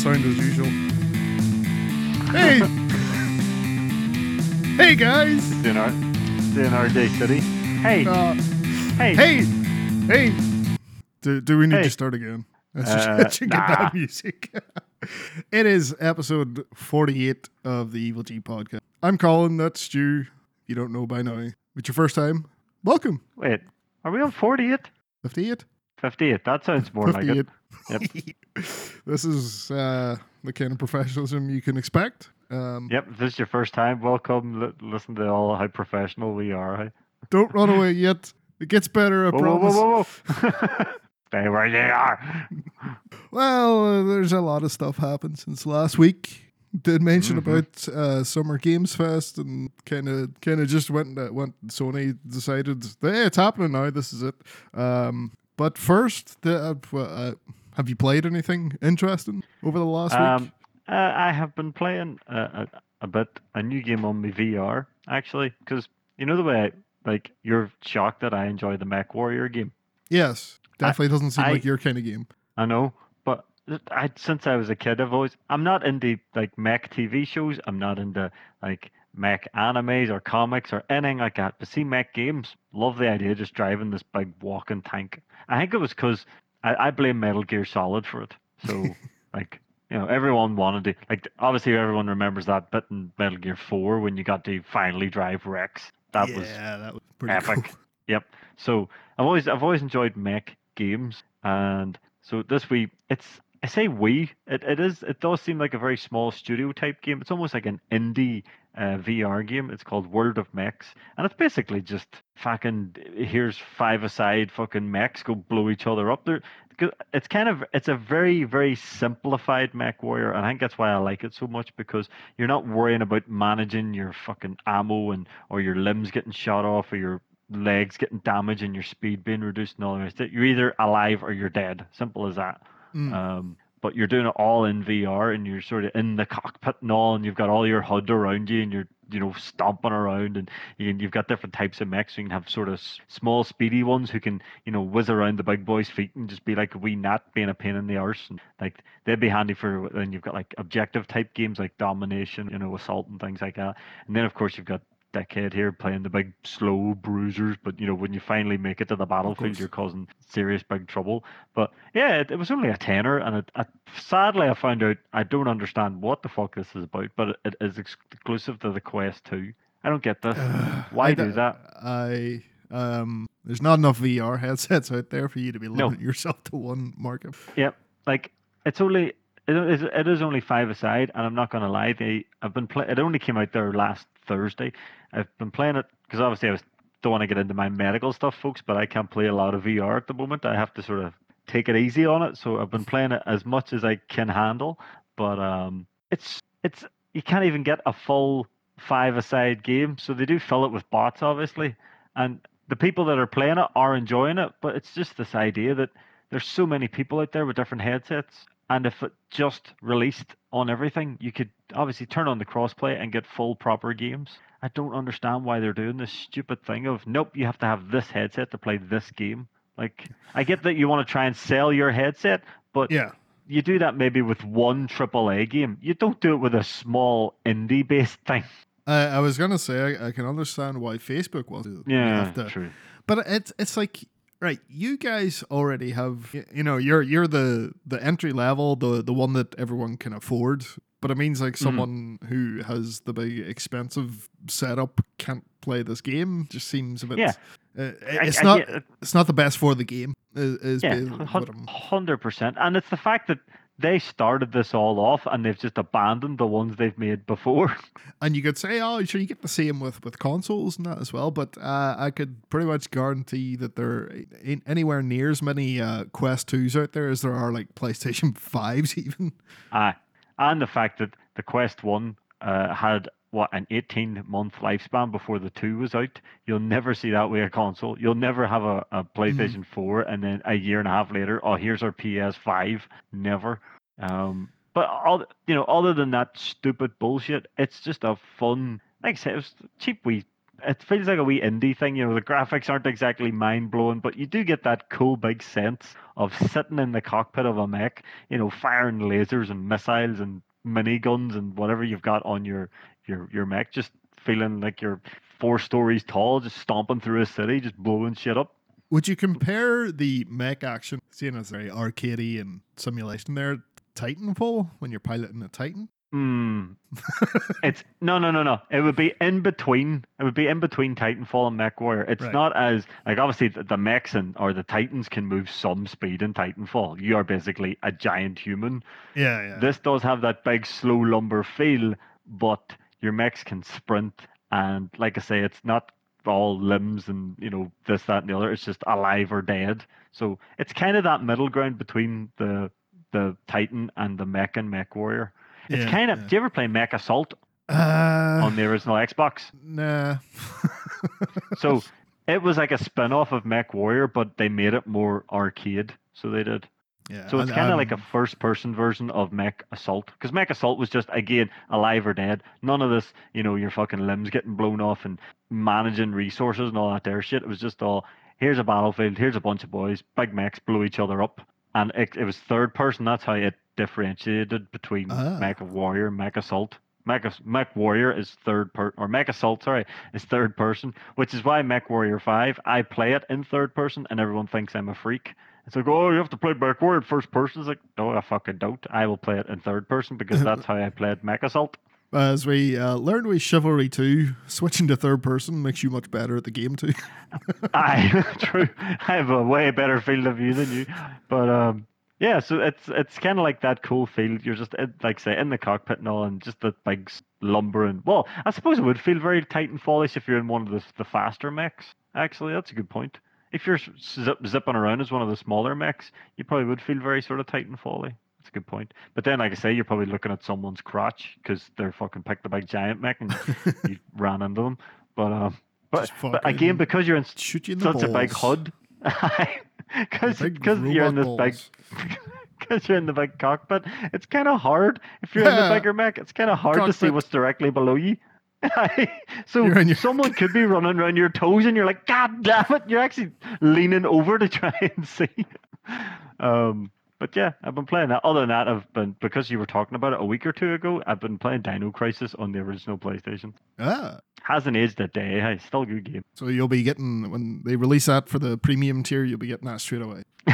sound as usual. Hey! hey guys! DNR, DNR City. Hey, Uh, hey, hey! Hey! Do, do we need Hey. to start again? Let's Uh, just, let's get nah. that music. it is episode 48 of the Evil G podcast. I'm Colin, that's Stu. You don't know by now. It's your first time. Welcome. Wait, are we on 48? 58? 58. That sounds more like it. 58. this is uh, the kind of professionalism you can expect. Um, Yep, if this is your first time, welcome. L- listen to all how professional we are. Hey? Don't run away yet. It gets better, I Whoa, promise. whoa, whoa, whoa. Stay where you are. Well, uh, there's a lot of stuff happened since last week. Did mention Mhm. about uh, Summer Games Fest and kind of kind of just went uh, went. Sony decided, hey, it's happening now. This is it. Um, but first, the, uh, uh, have you played anything interesting over the last week? Um, uh, I have been playing a, a, a bit a new game on my VR actually, because you know the way I, like you're shocked that I enjoy the Mech Warrior game. Yes, definitely doesn't seem I- like your kind of game. I know, but I since I was a kid, I've always I'm not into like mech TV shows. I'm not into like mech animes or comics or anything like that. But see, mech games, love the idea of just driving this big walking tank. I think it was because I, I blame Metal Gear Solid for it. So like. You know, everyone wanted to like. Obviously, everyone remembers that bit in Metal Gear Four when you got to finally drive Rex. That was yeah, that was pretty epic. cool. Yep. So I've always I've always enjoyed mech games, and so this week it's I say we it, it is it does seem like a very small studio type game. It's almost like an indie uh, VR game. It's called World of Mechs, and it's basically just fucking here's five aside fucking mechs go blow each other up. There, it's kind of it's a very very simplified mech warrior, and I think that's why I like it so much because you're not worrying about managing your fucking ammo and or your limbs getting shot off or your legs getting damaged and your speed being reduced and all the rest of it. You're either alive or you're dead. Simple as that. Mm. Um, but you're doing it all in VR and you're sort of in the cockpit and all, and you've got all your HUD around you and you're you know stomping around and you, you've got different types of mechs. So you can have sort of small, speedy ones who can you know whiz around the big boy's feet and just be like a wee gnat being a pain in the arse. And like they'd be handy for. Then you've got like objective type games like domination, you know, assault and things like that. And then of course you've got dickhead here playing the big slow bruisers but you know when you finally make it to the battlefield you're causing serious big trouble but yeah it, it was only a tenner and it, I, sadly i found out i don't understand what the fuck this is about but it, it is exclusive to the quest 2 i don't get this Uh, why I do that I um, there's not enough VR headsets out there for you to be No. limiting yourself to one market. Yep. Like it's only it is it is only five aside, and I'm not gonna lie. They I've been play. It only came out there last Thursday. I've been playing it because obviously I was don't want to get into my medical stuff, folks, but I can't play a lot of VR at the moment. I have to sort of take it easy on it. So I've been playing it as much as I can handle. But um, it's it's you can't even get a full five a side game. So they do fill it with bots, obviously, and the people that are playing it are enjoying it. But it's just this idea that there's so many people out there with different headsets and if it just released on everything you could obviously turn on the crossplay and get full proper games i don't understand why they're doing this stupid thing of nope you have to have this headset to play this game like i get that you want to try and sell your headset but Yeah. you do that maybe with one AAA game you don't do it with a small indie based thing I, I was gonna say I, I can understand why Facebook was. You yeah to- true but it's it's like right. You guys already have you know you're you're the the entry level, the the one that everyone can afford. But it means like someone who has the big expensive setup can't play this game. Just seems a bit. Yeah. Uh, it's I not. It's not the best for the game. Is, is Yeah, ba- hun- what I'm- hundred percent. And it's the fact that they started this all off and they've just abandoned the ones they've made before. And you could say, oh, sure, you get the same with, with consoles and that as well. But uh, I could pretty much guarantee that there ain't anywhere near as many uh, Quest 2s out there as there are like PlayStation 5s, even. Aye. And the fact that the Quest One uh, had what an eighteen month lifespan before the two was out. You'll never see that with a console. You'll never have a, a PlayStation Four and then a year and a half later, oh here's our PS Five. Never. Um, but all you know, other than that stupid bullshit, it's just a fun. Like I said, it was cheap wee it feels like a wee indie thing. You know, the graphics aren't exactly mind blowing, but you do get that cool big sense of sitting in the cockpit of a mech, you know, firing lasers and missiles and mini guns and whatever you've got on your your your mech, just feeling like you're four stories tall, just stomping through a city, just blowing shit up. Would you compare the mech action, seeing as very arcadey and simulation there, Titanfall when you're piloting a Titan? Hmm. it's no, no, no, no. It would be in between. It would be in between Titanfall and MechWarrior. It's Right. not as like obviously the, the mechs and or the Titans can move some speed in Titanfall. You are basically a giant human. Yeah, yeah. This does have that big slow lumber feel, but your mechs can sprint and like I say, it's not all limbs and you know this, that, and the other. It's just alive or dead. So it's kind of that middle ground between the the Titan and the mech and Mech Warrior. It's Yeah, kind of. yeah. Do you ever play Mech Assault uh, on the original Xbox? nah. So it was like a spin off of Mech Warrior, but they made it more arcade. So they did. yeah, So it's kind of like a first person version of Mech Assault. Because Mech Assault was just, again, alive or dead. None of this, you know, your fucking limbs getting blown off and managing resources and all that there shit. It was just all here's a battlefield, here's a bunch of boys, big mechs blow each other up. And it, it was third person. That's how it differentiated between. Mech Warrior and Mech Assault. Mech, Mech Warrior is third per or Mech Assault, sorry, is third person, which is why Mech Warrior 5, I play it in third person and everyone thinks I'm a freak. It's like, oh, you have to play Mech Warrior in first person. It's like, no, I fucking don't. I will play it in third person because that's how I played Mech Assault. As we uh, learned with Chivalry 2, switching to third person makes you much better at the game too. I true. I have a way better field of view than you, but um, yeah. So it's it's kind of like that cool field. You're just in, like say in the cockpit and all, and just the big s- lumber and well, I suppose it would feel very tight and Titanfallish if you're in one of the the faster mechs. Actually, that's a good point. If you're zip, zipping around as one of the smaller mechs, you probably would feel very sort of tight and Titanfally. That's a good point. But then, like I say, you're probably looking at someone's crotch because they're fucking picked the big giant mech and you ran into them. But um, but, but again, because you're in Shoot you in the such a big balls. HUD. Because because you're in this robot big because you're in the big cockpit, it's kind of hard. If you're in the Yeah. bigger mech, it's kind of hard to see what's directly below you. so your- someone could be running around your toes, and you're like, God damn it! You're actually leaning over to try and see. Um, but yeah, I've been playing that. Other than that, I've been because you were talking about it a week or two ago. I've been playing Dino Crisis on the original PlayStation. Ah, Hasn't aged a day. Hey, still a good game. so you'll be getting, when they release that for the premium tier, you'll be getting that straight away.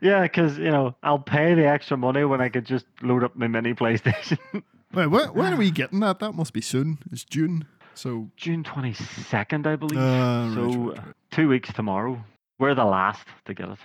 yeah, because you know I'll pay the extra money when I could just load up my mini PlayStation. Wait, when, when are we getting that? That must be soon. It's June. So, June twenty second, I believe. uh, right, so right, right. two weeks tomorrow. We're the last to get it.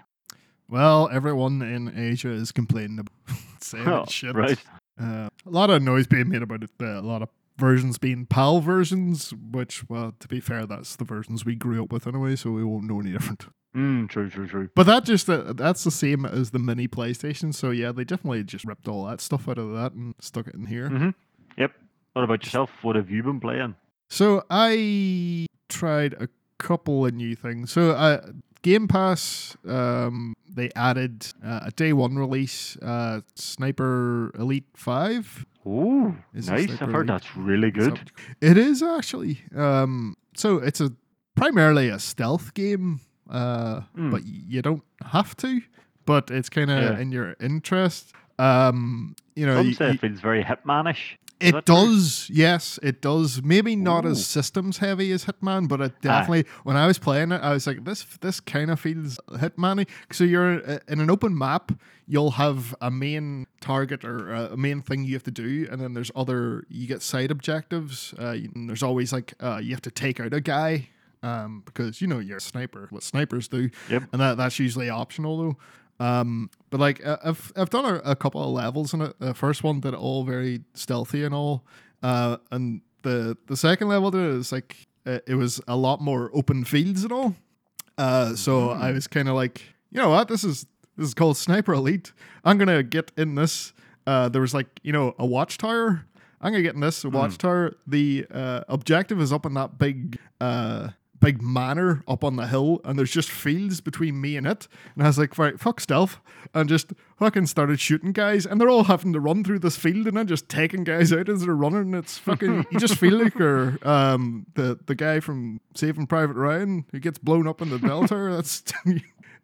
Well, everyone in Asia is complaining about saying Oh, shit. right. Uh, a lot of noise being made about it. Uh, a lot of versions being PAL versions, which, well, to be fair, that's the versions we grew up with anyway, so we won't know any different. Mm, true, true, true. But that just uh, that's the same as the mini PlayStation. So yeah, they definitely just ripped all that stuff out of that and stuck it in here. hmm Yep. What about yourself? What have you been playing? So I tried a couple of new things. So uh, Game Pass, um, they added uh, a day one release, uh, Sniper Elite Five. Ooh, Is nice. I've heard Elite? that's really good. you- It is actually. Um, so it's a primarily a stealth game, uh, Mm. but you don't have to. But it's kind of Yeah. in your interest. Um, you know, Some you- say you- very Hitmanish. It that true? does, yes, it does. Maybe not Ooh. as systems heavy as Hitman, but it definitely. When I was playing it, I was like, this this kind of feels Hitman-y. So you're uh, in an open map. You'll have a main target or a main thing you have to do, and then there's other. You get side objectives. Uh, and there's always like uh, you have to take out a guy. Um, because you know you're a sniper, what snipers do, Yep. and that that's usually optional though. Um, but like uh, I've I've done a, a couple of levels in it. The first one did it all very stealthy and all, uh, and the the second level did it is like uh, it was a lot more open fields and all. Uh, so I was kind of like, you know what, this is this is called Sniper Elite. I'm gonna get in this. Uh, there was like you know a watchtower. I'm gonna get in this a watchtower. The uh, objective is up in that big uh big manor up on the hill, and there's just fields between me and it. And I was like, right, fuck stealth, and just fucking started shooting guys, and they're all having to run through this field, and then just taking guys out as they're running. And It's fucking. you just feel like you're um the the guy from Saving Private Ryan who gets blown up in the bell tower. That's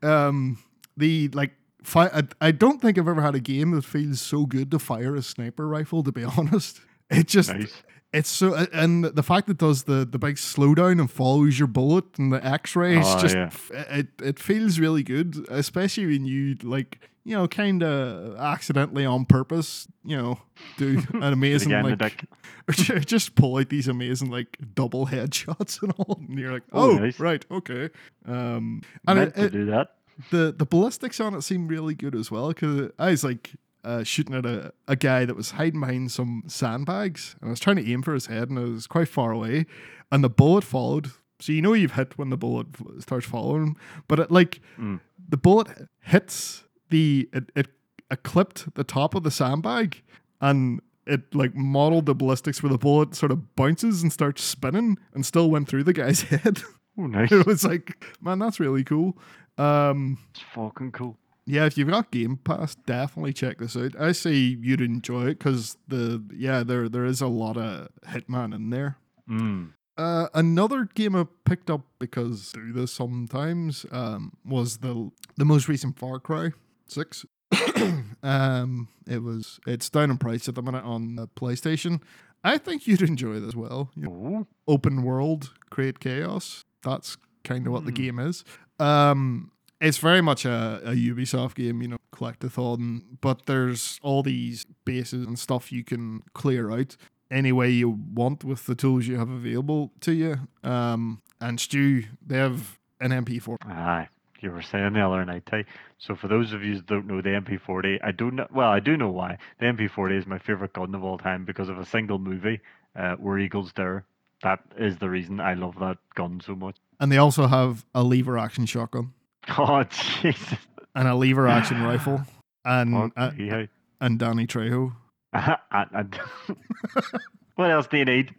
um the like. Fi- I, I don't think I've ever had a game that feels so good to fire a sniper rifle. To be honest, it just Nice. It's so and the fact it does the the big slowdown and follows your bullet and the X-ray is Oh, just yeah. it it feels really good, especially when you like you know kind of accidentally on purpose you know do an amazing like dick. or ju- just pull out these amazing like double headshots and all, and you're like Oh, oh nice. right okay um and Meant it, to it, do that. the the ballistics on it seem really good as well because I was like uh, shooting at a, a guy that was hiding behind some sandbags and I was trying to aim for his head and it was quite far away and the bullet followed. So you know you've hit when the bullet f- starts following, him. but it like Mm. the bullet hits the it, it, it clipped the top of the sandbag and it like modeled the ballistics where the bullet sort of bounces and starts spinning and still went through the guy's head. Oh, nice. it was like, man, that's really cool. Um, It's fucking cool. Yeah, if you've got Game Pass, definitely check this out. I say you'd enjoy it because the yeah there there is a lot of Hitman in there. Mm. Uh, another game I picked up because I do this sometimes um, was the the most recent Far Cry Six. um, it was it's down in price at the minute on the PlayStation. I think you'd enjoy this as well. You know, open world, create chaos. That's kind of what the Hmm. game is. Um, it's very much a, a Ubisoft game, you know, collectathon, but there's all these bases and stuff you can clear out any way you want with the tools you have available to you. Um, and Stu, they have an MP40. Aye, you were saying the other night, hey. So for those of you that don't know the MP40, I don't know. Well, I do know why. The MP40 is my favorite gun of all time because of a single movie, uh, Where Eagles Dare. That is the reason I love that gun so much. And they also have a lever action shotgun Oh Jesus! and a lever action rifle and uh, Okay, and Danny Trejo. and what else do you need?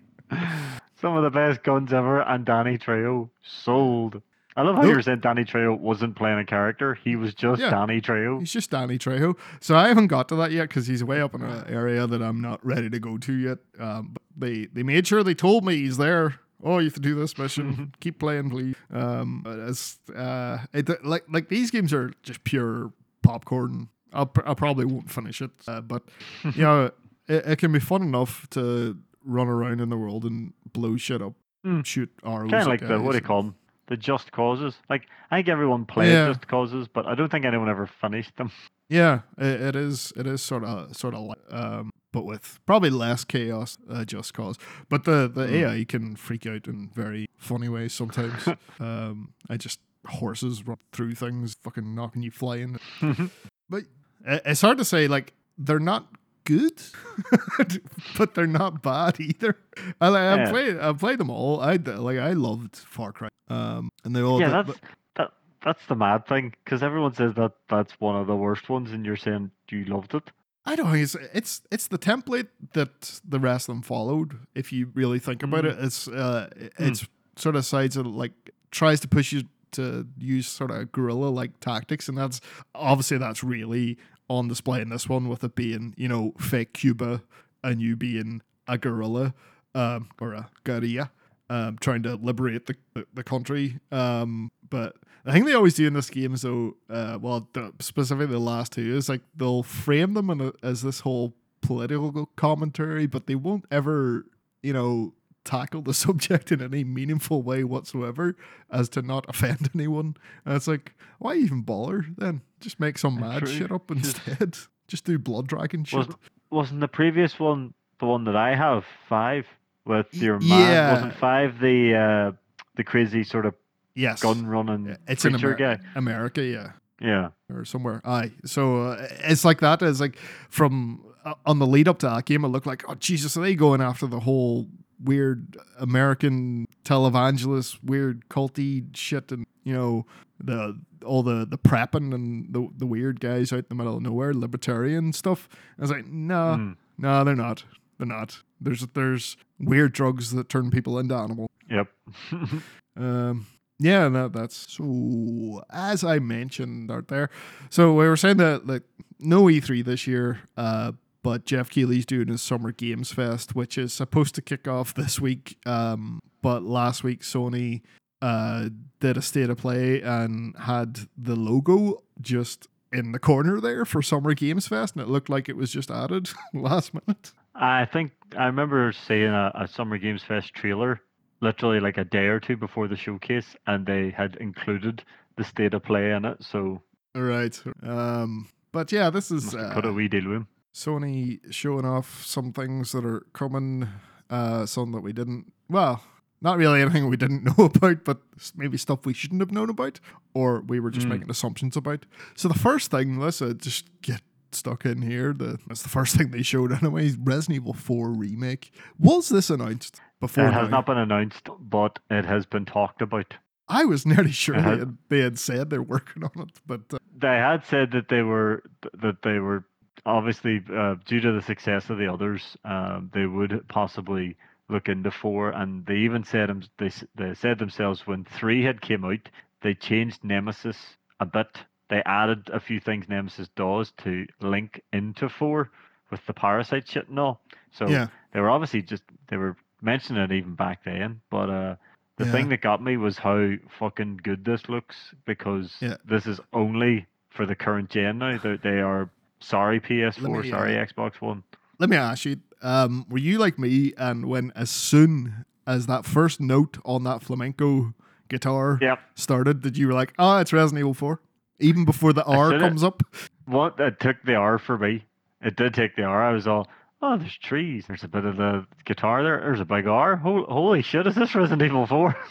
Some of the best guns ever, and Danny Trejo sold. I love how Nope. you were saying Danny Trejo wasn't playing a character; he was just Yeah. Danny Trejo. He's just Danny Trejo. So I haven't got to that yet because he's way up in an area that I'm not ready to go to yet. Um, but they they made sure they told me he's there. Oh, you have to do this mission. Keep playing, please. Um, it's uh, it, like like these games are just pure popcorn. I'll pr- I probably won't finish it, uh, but you know it, it can be fun enough to run around in the world and blow shit up, Mm. shoot arrows. Kind of like the what do you call them? The just causes. Like I think everyone played Yeah. just causes, but I don't think anyone ever finished them. Yeah, it, it is. It is sort of sort of like, um, but with probably less chaos. Uh, just cause, but the the Mm. AI can freak out in very funny ways sometimes. um, I just horses run through things, fucking knocking you flying. But it's hard to say. Like they're not good, but they're not bad either. I like I Yeah. played I played them all. I like I loved Far Cry. Um, and they all yeah, did- that's that. That's the mad thing because everyone says that that's one of the worst ones, and you're saying you loved it. I don't know. It's, it's it's the template that the rest of them followed. If you really think about it, it's uh, it's sort of sides of like tries to push you to use sort of guerrilla like tactics, and that's obviously that's really on display in this one with it being you know fake Cuba and you being a guerrilla um, or a guerrilla um, trying to liberate the the, the country. Um, but I think they always do in this game though, uh, well, the, specifically the last two is like they'll frame them in a, as this whole political commentary, but they won't ever, you know, tackle the subject in any meaningful way whatsoever as to not offend anyone. And it's like, why even bother then? Just make some mad True. shit up instead. Just do blood dragon shit. Was wasn't the previous one the one that I have five with your man? Wasn't five the uh, the crazy sort of yes. gun running It's in Amer- guy? America, yeah. Yeah. or somewhere. Aye. So uh, it's like that. It's like from uh, on the lead up to that game, it looked like, oh Jesus, are they going after the whole weird American televangelist, weird culty shit, and you know the all the the prepping and the the weird guys out in the middle of nowhere, libertarian stuff. I was like, no, Mm. no, they're not. They're not. There's there's weird drugs that turn people into animals. Yep. Um, yeah, that, that's so. As I mentioned out there, so we were saying that like no E3 this year, uh, but Geoff Keighley's doing his Summer Games Fest, which is supposed to kick off this week. Um, but last week Sony uh did a state of play and had the logo just in the corner there for Summer Games Fest, and it looked like it was just added last minute. I think I remember seeing a, a Summer Games Fest trailer literally like a day or two before the showcase, and they had included the state of play in it. So All right. Um, but yeah, this is must have cut a uh, wee deal with him. Sony showing off some things that are coming, uh, some that we didn't. Well, not really anything we didn't know about, but maybe stuff we shouldn't have known about, or we were just Mm. making assumptions about. So the first thing, let's uh, just get stuck in here. The that's the first thing they showed anyway. Resident Evil Four remake. Was this announced before? It has now? not been announced, but it has been talked about. I was nearly sure they had, they had said they're working on it, but uh, They had said that they were that they were obviously uh, due to the success of the others, um, they would possibly look into four, and they even said them- they they said themselves when three had came out, they changed Nemesis a bit. They added a few things Nemesis does to link into four with the parasite shit and all. So yeah, they were obviously just they were mentioning it even back then. But uh, the Yeah. thing that got me was how fucking good this looks because Yeah. this is only for the current gen now. They, they are sorry PS4, me, sorry uh, Xbox One. let me ask you, um, were you like me and when as soon as that first note on that flamenco guitar Yep. started, did you were like, oh, it's Resident Evil 4? Even before the R it. comes up? What it took the R for me. It did take the R. I was all, oh, there's trees. There's a bit of the guitar there. There's a big R. Holy, holy shit! Is this Resident Evil Four?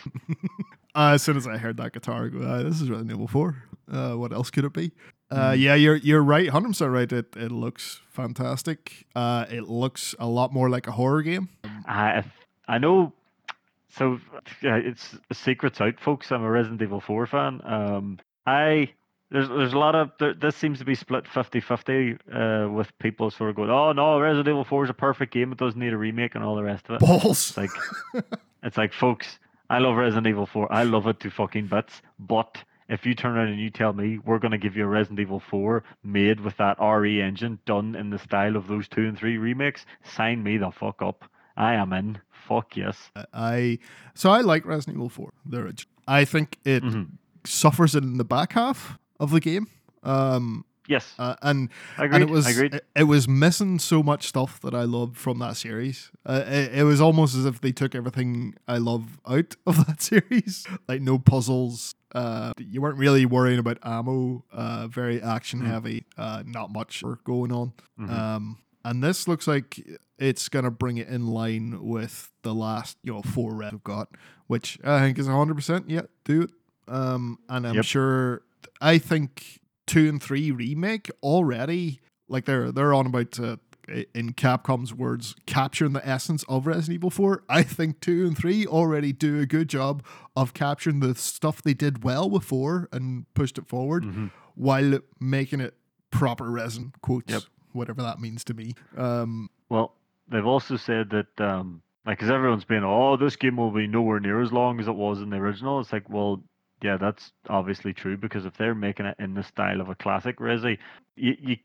Uh, as soon as I heard that guitar, I go, ah, this is Resident Evil 4. Uh, what else could it be? Uh, Mm. yeah, you're you're right, hundred percent right. It it looks fantastic. Uh, it looks a lot more like a horror game. I I know. So yeah, it's secrets out, folks. I'm a Resident Evil 4 fan. Um, I there's there's a lot of there, this seems to be split 50-50 uh, with people sort of going, oh no, Resident Evil 4 is a perfect game. It doesn't need a remake and all the rest of it. Balls. It's like it's like folks, I love Resident Evil 4. I love it to fucking bits. But if you turn around and you tell me we're gonna give you a Resident Evil 4 made with that RE engine done in the style of those two and three remakes, sign me the fuck up. I am in. Fuck yes. I so I like Resident Evil 4. The orig- I think it Mhm. suffers in the back half of the game. Um, Yes. uh, and Agreed. and it was it, it was missing so much stuff that I loved from that series. Uh, it, it was almost as if they took everything I love out of that series. Like no puzzles. Uh, you weren't really worrying about ammo. Uh, very action Mm. heavy. Uh, not much going on. Mhm. Um, and this looks like it's gonna bring it in line with the last, you know, four red we've got, which I think is hundred percent. Yeah, do it. Um, and I'm Yep. sure. I think two and three remake already. Like they're they're on about uh, in Capcom's words, capturing the essence of Resident Evil Four. I think two and three already do a good job of capturing the stuff they did well before and pushed it forward Mhm. while making it proper resin quotes, Yep. whatever that means to me. Um, Well, they've also said that, um, like, because everyone's been, oh, this game will be nowhere near as long as it was in the original. It's like, well, yeah, that's obviously true because if they're making it in the style of a classic Resi, you you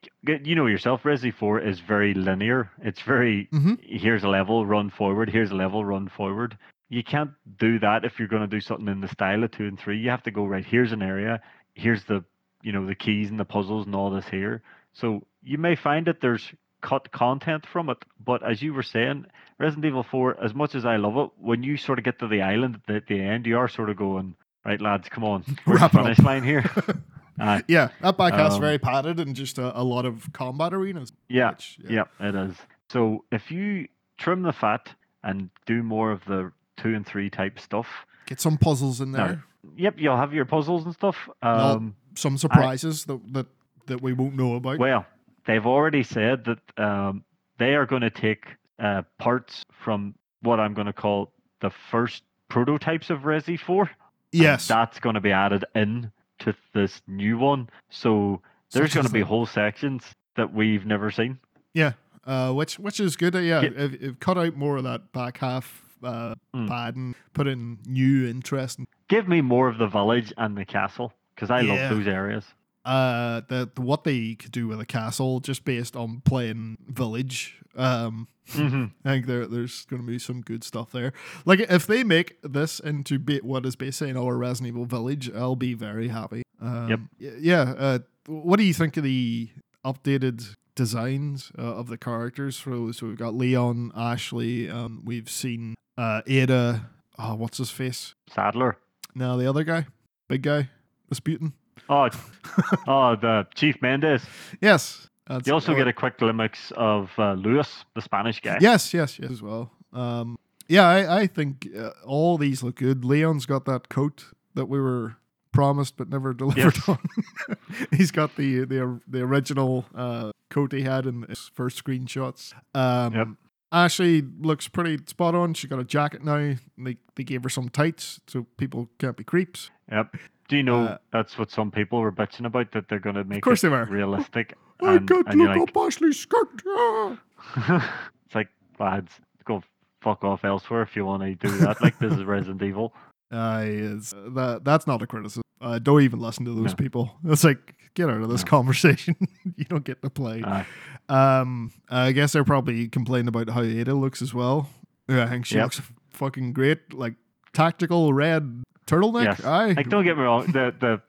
you know yourself, Resi Four is very linear. It's very Mhm. here's a level, run forward. Here's a level, run forward. You can't do that if you're going to do something in the style of two and three. You have to go right. Here's an area. Here's the you know the keys and the puzzles and all this here. So you may find that there's cut content from it, but as you were saying, Resident Evil 4, as much as I love it, when you sort of get to the island at the, at the end, you are sort of going, right, lads, come on, where's Wrap the it up." line here? uh, yeah, that back half's Um, very padded and just a, a lot of combat arenas. yeah, which, yeah, it is. So if you trim the fat and do more of the two and three type stuff, Get some puzzles in No. there. yep, you'll have your puzzles and stuff. Um, Some surprises that, that that we won't know about. Well, they've already said that um, they are going to take uh, parts from what I'm going to call the first prototypes of Resi 4. Yes, That's going to be added in to this new one. So there's going to be the- whole sections that we've never seen. Yeah, uh, which which is good. Uh, yeah, Yeah. If, if cut out more of that back half uh, Mm. bad and put in new, interesting. give me more of the village and the castle because I Yeah. love those areas. uh that what they could do with a castle just based on playing village um hmm I think there there's going to be some good stuff there. Like if they make this into ba- what is basically another Resident Evil Village, I'll be very happy. Um, Yep. Yeah. Uh, what do you think of the updated designs uh, of the characters? So, so we've got Leon, Ashley. Um, we've seen uh, Ada. Oh, what's his face? Saddler. Now the other guy, big guy, Rasputin. Oh, oh, the Chief Mendez. Yes. That's, You also uh, get a quick glimpse of uh, Lewis, the Spanish guy. Yes, yes, yes, as well. Um, yeah, I, I think uh, all these look good. Leon's got that coat that we were promised but never delivered Yes. on. He's got the the the original uh, coat he had in his first screenshots. Um, Yep. Ashley looks pretty spot on. She got a jacket now. They they gave her some tights so people can't be creeps. Yep. Do you know Uh, that's what some people were bitching about that they're going to make of course it they were. realistic? I and, can't and you're look up Ashley's skirt. Like, it's like lads, go fuck off elsewhere if you want to do that. like this is Resident Evil. Uh, it's, that that's not a criticism. Uh, don't even listen to those No. people. It's like get out of this No. conversation. you don't get to play. Aye. Um, I guess they're probably complaining about how Ada looks as well. Yeah, I think she Yep. looks fucking great. Like tactical red turtleneck. Yes. Aye. Like don't get me wrong, the the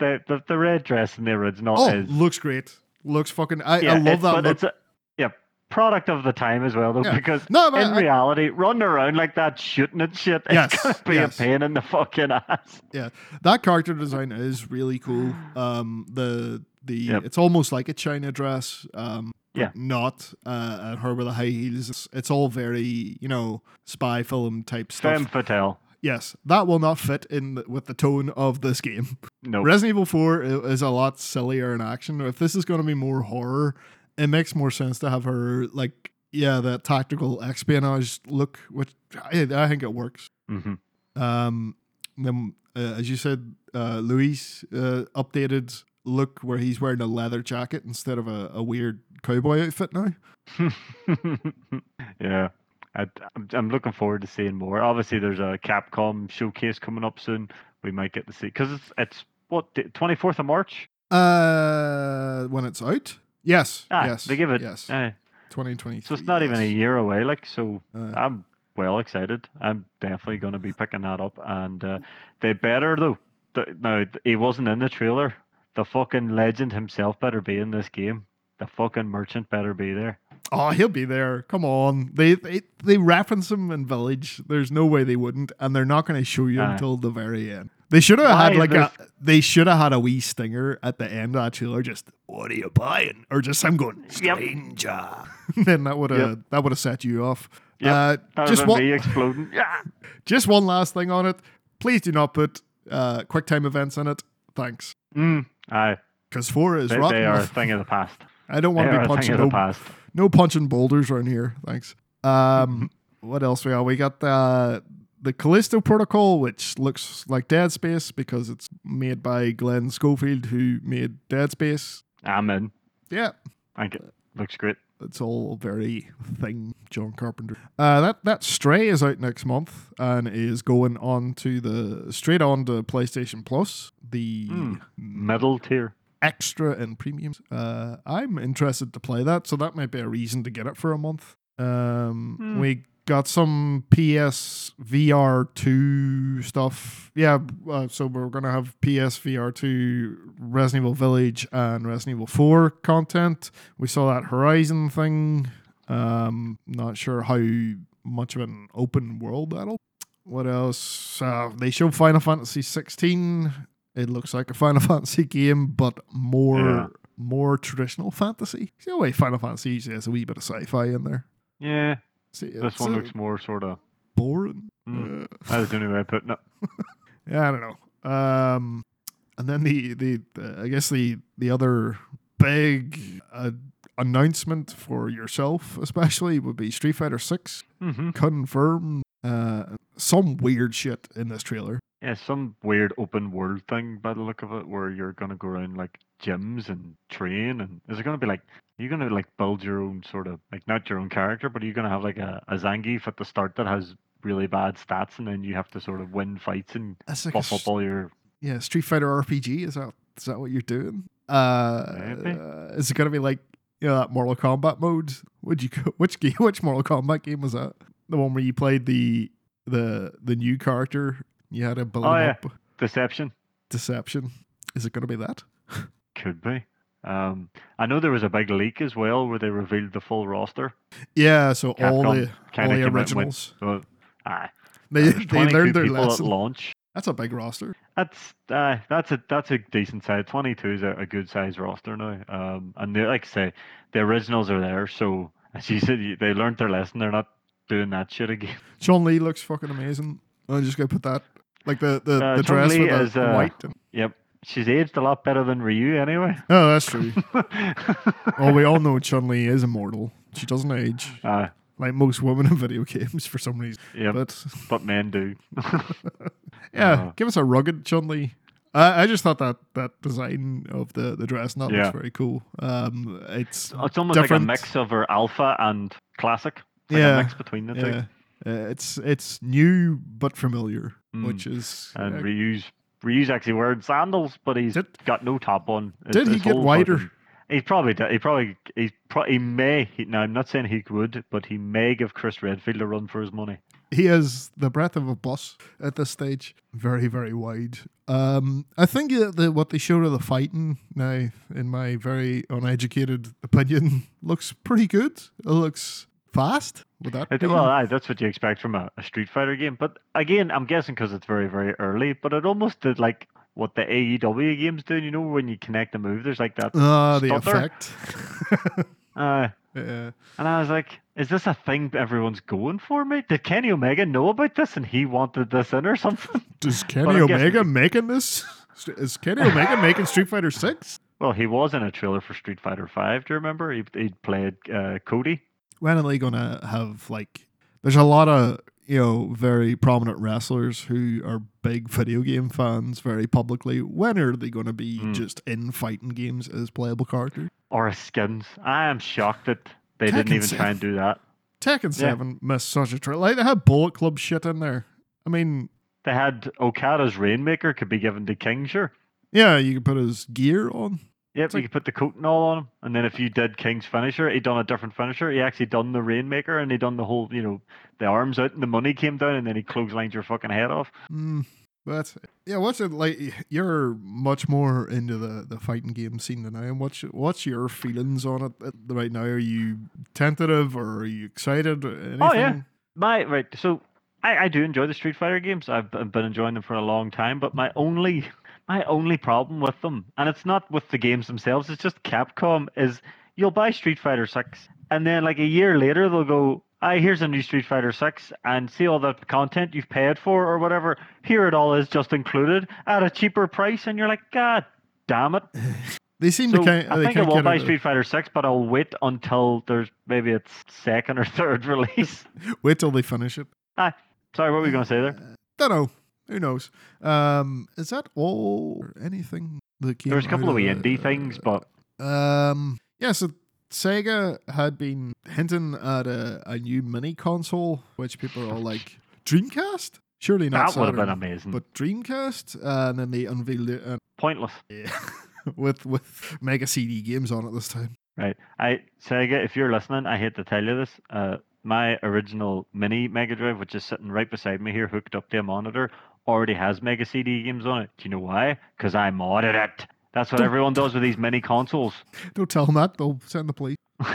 the the, the, red dress in the original oh, is looks great. Looks fucking. I, yeah, I love that but look. it's a yeah product of the time as well though Yeah. because No, in I- reality, running around like that, shooting at shit, it's gonna be yes. a pain in the fucking ass. Yeah, that character design is really cool. Um, the the Yep. it's almost like a China dress. Um, Yeah. not uh, and her with the high heels. It's, it's all very you know spy film type stuff. Femme fatale. Yes, that will not fit in the, with the tone of this game. No. Resident Evil 4 is a lot sillier in action. If this is going to be more horror, it makes more sense to have her like yeah that tactical espionage look, which I, I think it works. hmm Um, then uh, as you said, uh, Luis uh, updated look where he's wearing a leather jacket instead of a, a weird cowboy outfit now. yeah. I, I'm, I'm looking forward to seeing more. Obviously, there's a Capcom showcase coming up soon. We might get to see because it's it's what twenty fourth of March. Uh, when it's out, yes, Ah, yes, they give it. yes, eh, twenty twenty. so it's not even a year away. Like so, Uh, I'm well excited. I'm definitely going to be picking that up. And uh, they better though. The, now he wasn't in the trailer. The fucking legend himself better be in this game. The fucking merchant better be there. Oh, he'll be there. Come on. They they, they reference him in Village. There's no way they wouldn't, and they're not going to show you Aye. until the very end. They should have had like a. They should have had a wee stinger at the end actually, or. Just what are you buying? Or just I'm going Yep. stranger. then that would have Yep. that would have set you off. Yep. Uh, just one exploding. Yeah. just one last thing on it. Please do not put uh, quick time events in it. Thanks. Mm, aye. Because four is They, rotten. they are a thing of the past. I don't They want to be punching the no punching boulders around here. Thanks. Um, what else we got? We got the the Callisto Protocol, which looks like Dead Space because it's made by Glen Schofield, who made Dead Space. I'm in. Yeah, I think it looks great. it's all very thing, John Carpenter. Uh, that that Stray is out next month and is going on to the straight on to PlayStation Plus. The. Middle tier. Extra and premiums. Uh, I'm interested to play that, so that might be a reason to get it for a month. Um, Hmm. We got some PS VR two stuff. Yeah, uh, so we're gonna have PS VR two, Resident Evil Village, and Resident Evil Four content. We saw that Horizon thing. Um, not sure how much of an open world that'll. What else? Uh, they showed Final Fantasy 16. It looks like a Final Fantasy game, but more Yeah. more traditional fantasy. See the way Final Fantasy usually has a wee bit of sci-fi in there. Yeah. See, This one uh, looks more sort of. boring. Mm. Uh, That's the only way of putting it. yeah, I don't know. Um, and then the, the I guess the the other big uh, announcement for yourself, especially, would be Street Fighter Six hmm confirmed. Uh, some weird shit in this trailer. Yeah, some weird open world thing by the look of it, where you're gonna go around like gyms and train, and is it gonna be like you're gonna like build your own sort of like not your own character, but are you're gonna have like a, a Zangief at the start that has really bad stats, and then you have to sort of win fights and That's like a buff up all your. yeah, Street Fighter RPG. Is that is that what you're doing? Uh, Maybe. uh, is it gonna be like you know that Mortal Kombat mode? Would you go, which game? Which Mortal Kombat game was that? The one where you played the the the new character. You had to build Oh, yeah. up. Deception Deception. Is it gonna be that? could be. Um, I know there was a big leak as well where they revealed the full roster. Yeah. So all the all the with- originals. So, aye, They they learned their lesson. at launch. That's a big roster. That's uh, that's a that's a decent size. Twenty two is a, a good size roster now. Um, and they, like I say, the originals are there. So as you said, they learned their lesson. They're not doing that shit again. Chun Li looks fucking amazing. I'm just gonna put that like the the, Uh, the dress Chun-Li with the is, uh, white. And, Yep, she's aged a lot better than Ryu anyway. oh, that's true. well, we all know Chun Li is immortal. She doesn't age uh, like most women in video games for some reason. Yeah, But but men do. yeah, Uh. give us a rugged Chun Li. I, I just thought that that design of the the dress that Yeah. looks very cool. Um, it's it's almost like a mix of her alpha and classic. It's like Yeah, a mix between the two. Uh, it's it's new but familiar, Mm. which is And uh, Ryu's Ryu's actually wearing sandals, but he's Did- got no top on. His- Did he get wider? fucking- He probably did. He probably he, pro- he may. He, now I'm not saying he would, but he may give Chris Redfield a run for his money. he has the breadth of a bus at this stage. Very, very wide. Um, I think that the, what they showed of the fighting now, in my very uneducated opinion, looks pretty good. It looks fast. Would that It, be? well, aye, that's what you expect from a, a Street Fighter game. But again, I'm guessing because it's very very early. But it almost did like what the AEW games do. You know, when you connect a move, there's like that. Ah, the effect. Uh, yeah. and I was like, is this a thing everyone's going for, mate? Did Kenny Omega know about this and he wanted this in or something? Does Kenny I'm guessing- Omega making this? Is Kenny Omega making Street Fighter Six? Well, he was in a trailer for Street Fighter Five. Do you remember? He he played uh, Cody. When are they gonna have like there's a lot of you know very prominent wrestlers who are big video game fans very publicly when are they going to be Hmm. just in fighting games as playable characters or his skins. I am shocked that they didn't Tekken even try and do that. tekken Yeah. 7 missed such a trailer like they had bullet club shit in there i mean They had Okada's Rainmaker could be given to King, sure. yeah you could put his gear on Yep, It's you like- could put the coat and all on him, and then if you did King's finisher, he'd done a different finisher. He actually done the Rainmaker, and he done the whole, you know, the arms out and the money came down, and then he clotheslined your fucking head off. mm, but yeah what's it like you're much more into the the fighting game scene than i am what's what's your feelings on it uh, right now are you tentative or are you excited Anything? Oh, yeah. My right, so I, I do enjoy the Street Fighter games. I've, I've been enjoying them for a long time, but my only my only problem with them, and it's not with the games themselves, it's just Capcom is you'll buy Street Fighter Six, and then like a year later they'll go, "I here's a new Street Fighter Six, and see all the content you've paid for or whatever. Here it all is just included at a cheaper price," and you're like, "God damn it!" They seem So to kind. of. I think I will buy Street Fighter Six, but I'll wait until there's maybe its second or third release. Wait till they finish it. Ah, sorry, what were you going to say there? Don't know. Who knows? Um, is that all? or Anything that came There was a couple of indie the- things, but Um, yeah. So Sega had been hinting at a, a new mini console, which people are all like, Dreamcast. Surely not. that would have been amazing. But Dreamcast, uh, and then they unveiled it uh, Pointless, with with Mega CD games on it this time. right? I Sega, if you're listening, I hate to tell you this. Uh, my original mini Mega Drive, which is sitting right beside me here, hooked up to a monitor, already has Mega CD games on it. Do you know why? Because I modded it. That's what Don't- everyone does with these mini consoles. Don't tell them that; they'll send the police.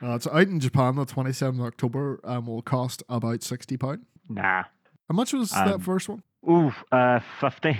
Uh, it's out in Japan the 27th of October and will cost about sixty pound. nah. How much was that Um, first one? Ooh, uh, fifty.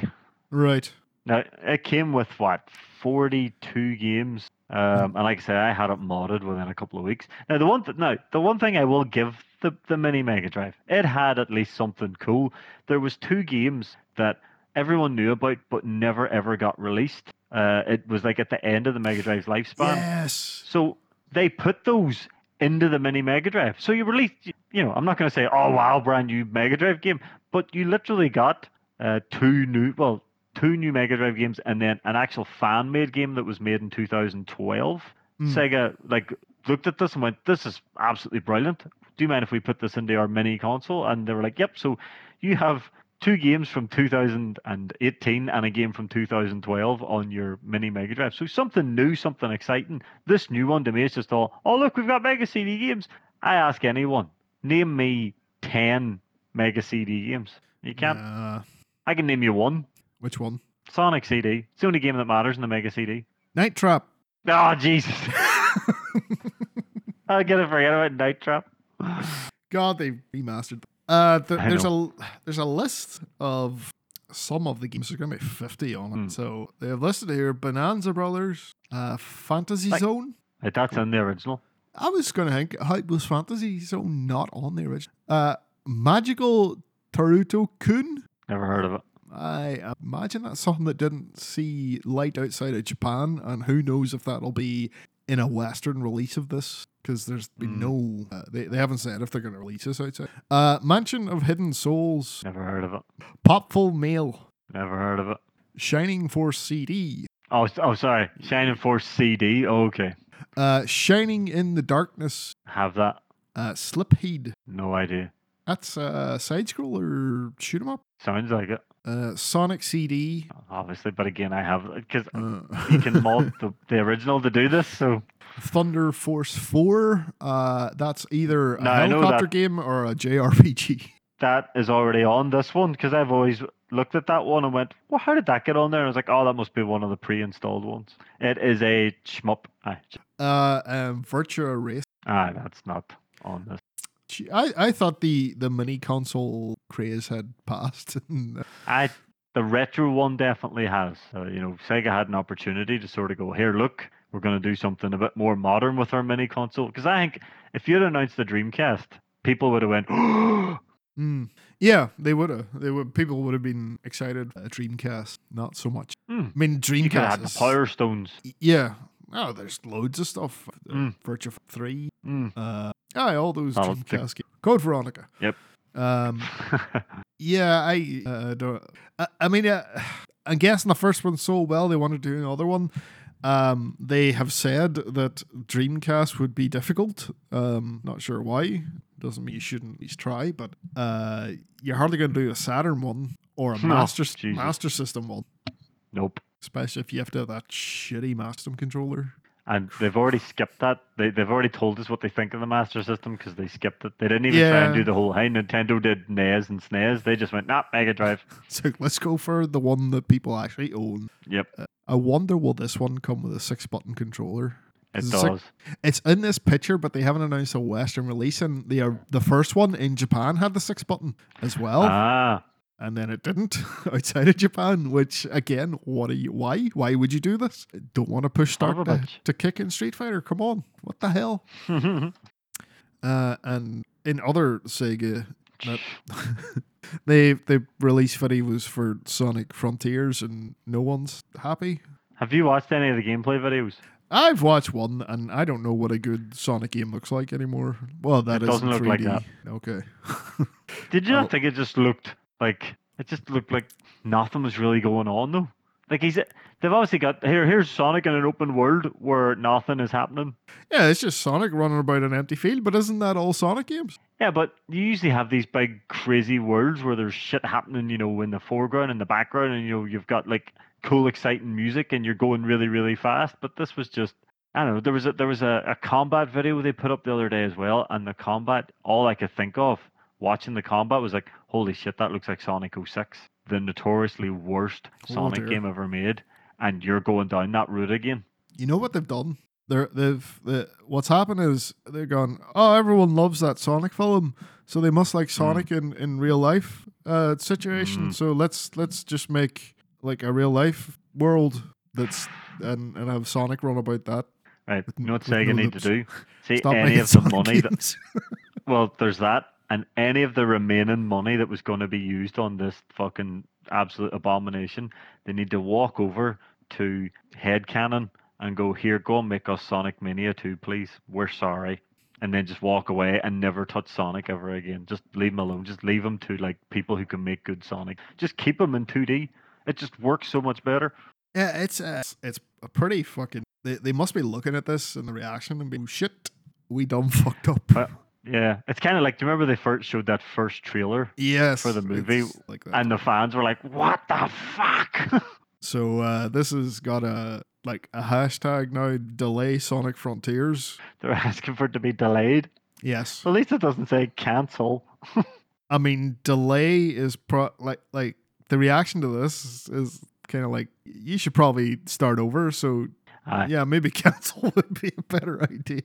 Right. Now it came with what forty-two games, um, and like I say, I had it modded within a couple of weeks. Now the one, th- now the one thing I will give the the mini Mega Drive, it had at least something cool. There was two games that everyone knew about but never ever got released. Uh, it was like at the end of the Mega Drive's lifespan. Yes. So they put those into the mini Mega Drive. So you released, you know, I'm not going to say, oh wow, brand new Mega Drive game, but you literally got uh, two new, well, two new Mega Drive games, and then an actual fan made game that was made in 2012. Mm. Sega like looked at this and went, this is absolutely brilliant. do you mind if we put this into our mini console? And they were like, yep. So you have two games from 2018 and a game from 2012 on your mini Mega Drive. So something new, something exciting. This new one to me is just all, oh, look, we've got Mega CD games. I ask anyone, name me 10 Mega CD games. You can't. Nah. I can name you one. Which one? Sonic CD. It's the only game that matters in the Mega CD. Night Trap. Oh, Jesus. I'll get it forget about Night Trap. God, they remastered. Uh, th- there's a there's a list of some of the games. There's gonna be fifty on it. Hmm. So they have listed here: Bonanza Brothers, uh, Fantasy Like- Zone. That's in the original. I was gonna think how was Fantasy Zone not on the original? Uh, Magical Taruto Kun. Never heard of it. I imagine that's something that didn't see light outside of Japan, and who knows if that'll be in a Western release of this because there's been Mm. no. Uh, they, they haven't said if they're going to release this outside. Uh, Mansion of Hidden Souls, Never heard of it. Popful Mail, Never heard of it. Shining Force CD, Oh, oh, sorry. Shining Force CD. Oh, okay. uh, Shining in the Darkness, Have that. uh, Silpheed. No idea. That's a side scroller shoot 'em up. Sounds like it. Uh, Sonic CD. Obviously, but again, I have because Uh, you can mod the, the original to do this. So Thunder Force 4. Uh, that's either a No, helicopter game or a JRPG. that is already on this one because I've always looked at that one and went, "Well, how did that get on there?" And I was like, "Oh, that must be one of the pre-installed ones." It is a shmup. Aye, Uh, um, Virtua Race. aye that's not on this. I, I thought the, the mini console craze had passed. uh, I the retro one definitely has. Uh, you know, Sega had an opportunity to sort of go, "Here, look, we're going to do something a bit more modern with our mini console." Because I think if you'd announced the Dreamcast, people would have went, mm, yeah, they would have. They would. People would have been excited. Uh, Dreamcast, not so much. Hmm. I mean, "You could have Dreamcast. had the Power Stones." Yeah. Oh, there's loads of stuff. Mm. Virtua 3. Mm. Uh, all those Oh, Dreamcast games. Code Veronica. Yep. Um, Yeah, I uh, don't. I, I mean, uh, I'm guessing the first one so well they want to do another one. Um, they have said that Dreamcast would be difficult. Um, not sure why. Doesn't mean you shouldn't at least try, but uh, you're hardly going to do a Saturn one or a No, Master Jesus. Master System one, nope. especially if you have to have that shitty Master controller. And they've already skipped that. They, they've already told us what they think of the Master System because they skipped it. They didn't even try and do the whole, hey, Nintendo did NES and SNES. They just went, nah, Mega Drive. So let's go for the one that people actually own. Yep, I wonder will this one come with a six button controller? it It's like- does. It's in this picture, but they haven't announced a Western release. And the uh, the first one in Japan had the six button as well, ah, and then it didn't outside of Japan. Which again, what are you? Why? Why would you do this? Don't want to push start to, to kick in Street Fighter? Come on, what the hell? Uh, and in other Sega, that- they they released videos for Sonic Frontiers, and no one's happy. Have you watched any of the gameplay videos? I've watched one, and I don't know what a good Sonic game looks like anymore. Well, that It is doesn't look 3D. like that. Okay. Did you Oh. not think it just looked like it just looked like nothing was really going on though? Like he's they've obviously got here here's Sonic in an open world where nothing is happening. yeah, it's just Sonic running about an empty field, but isn't that all Sonic games? Yeah, but you usually have these big crazy worlds where there's shit happening, you know, in the foreground and the background, and you know you've got like cool, exciting music, and you're going really, really fast. But this was just, I don't know. There was a there was a, a combat video they put up the other day as well, and the combat, all I could think of watching the combat was like, holy shit, that looks like Sonic 06, the notoriously worst Oh, Sonic dear. game ever made, and you're going down that route again. You know what they've done? They're they've the what's happened is they're gone. Oh, everyone loves that Sonic film, so they must like Sonic in, in real life uh, situation. Mm. So let's let's just make like a real life world that's and and have Sonic run about that. Right? With- You know what Sega no need to do? See Stop any of the Sonic money that. Well, there's that, and any of the remaining money that was going to be used on this fucking absolute abomination, they need to walk over to Headcannon and go, here, go and make us Sonic Mania 2, please. We're sorry. And then just walk away and never touch Sonic ever again. Just leave him alone. Just leave him to like people who can make good Sonic. Just keep him in 2D. It just works so much better. Yeah, it's uh, it's a pretty fucking. They, they must be looking at this and the reaction and being shit. We done fucked up. Well, Yeah, it's kind of like. Do you remember they first showed that first trailer, Yes, For the movie, like that. and the fans were like, "What the fuck?" so uh, this has got a like a hashtag now. Delay Sonic Frontiers. They're asking for it to be delayed. Yes, At least it doesn't say cancel. I mean delay is pro like like the reaction to this is, is kind of like you should probably start over. So Aye. yeah, maybe cancel would be a better idea.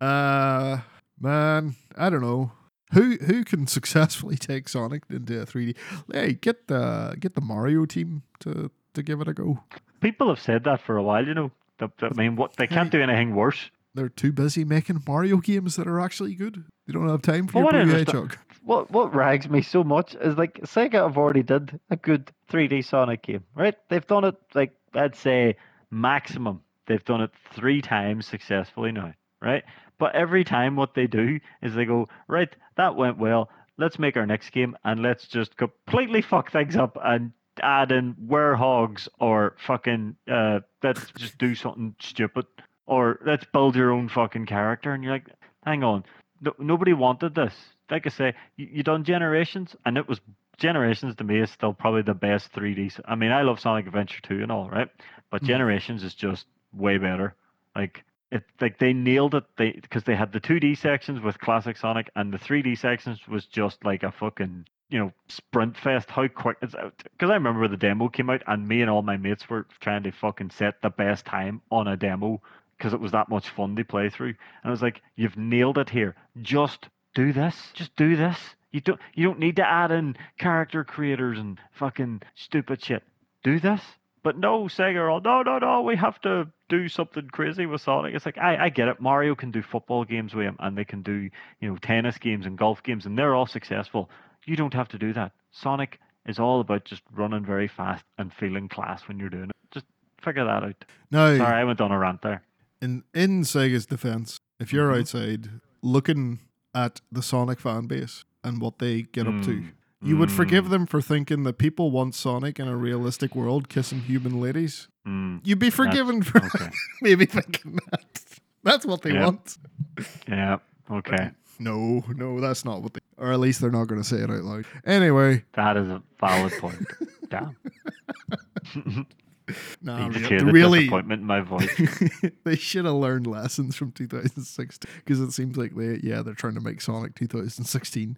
Uh, man, I don't know. Who who can successfully take Sonic into a 3D? Hey, get the get the Mario team to to give it a go. People have said that for a while. You know, I mean, what they can't do anything worse. They're too busy making Mario games that are actually good. They don't have time for Well, your Blue Hedgehog. What what rags me so much is like Sega have already did a good 3D Sonic game, right? They've done it like I'd say maximum. They've done it three times successfully now, right? But every time what they do is they go, right, that went well. Let's make our next game and let's just completely fuck things up and add in werewolves or fucking uh let's just do something stupid or let's build your own fucking character and you're like, hang on, no, nobody wanted this. Like I say, you, you done Generations and it was Generations to me is still probably the best 3D. s- I mean, I love Sonic Adventure 2 and all, right? But Mm. Generations is just way better. Like it, like they nailed it. They because they had the 2D sections with classic Sonic, and the 3D sections was just like a fucking you know sprint fest. How quick? it's uh, Because I remember the demo came out, and me and all my mates were trying to fucking set the best time on a demo because it was that much fun to play through. And I was like, "You've nailed it here. Just do this. Just do this. You don't you don't need to add in character creators and fucking stupid shit. Do this." But no, Sega are all no, no, no. We have to do something crazy with Sonic. It's like I, I get it. Mario can do football games with him, and they can do you know tennis games and golf games, and they're all successful. You don't have to do that. Sonic is all about just running very fast and feeling class when you're doing it. Just figure that out. No. Sorry, I went on a rant there. in in Sega's defense, if you're Mhm. outside looking at the Sonic fan base and what they get up to, Mm. you would forgive Mm. them for thinking that people want Sonic in a realistic world kissing human ladies. Mm, You'd be forgiven for okay. maybe thinking that. That's what they want. Yeah. Okay. No, no, that's not what they. Or at least they're not going to say it out loud. Anyway, That is a valid point. Damn. nah, you hear the really, disappointment in my voice. they should have learned lessons from 2016 because it seems like they, yeah, they're trying to make Sonic 2016.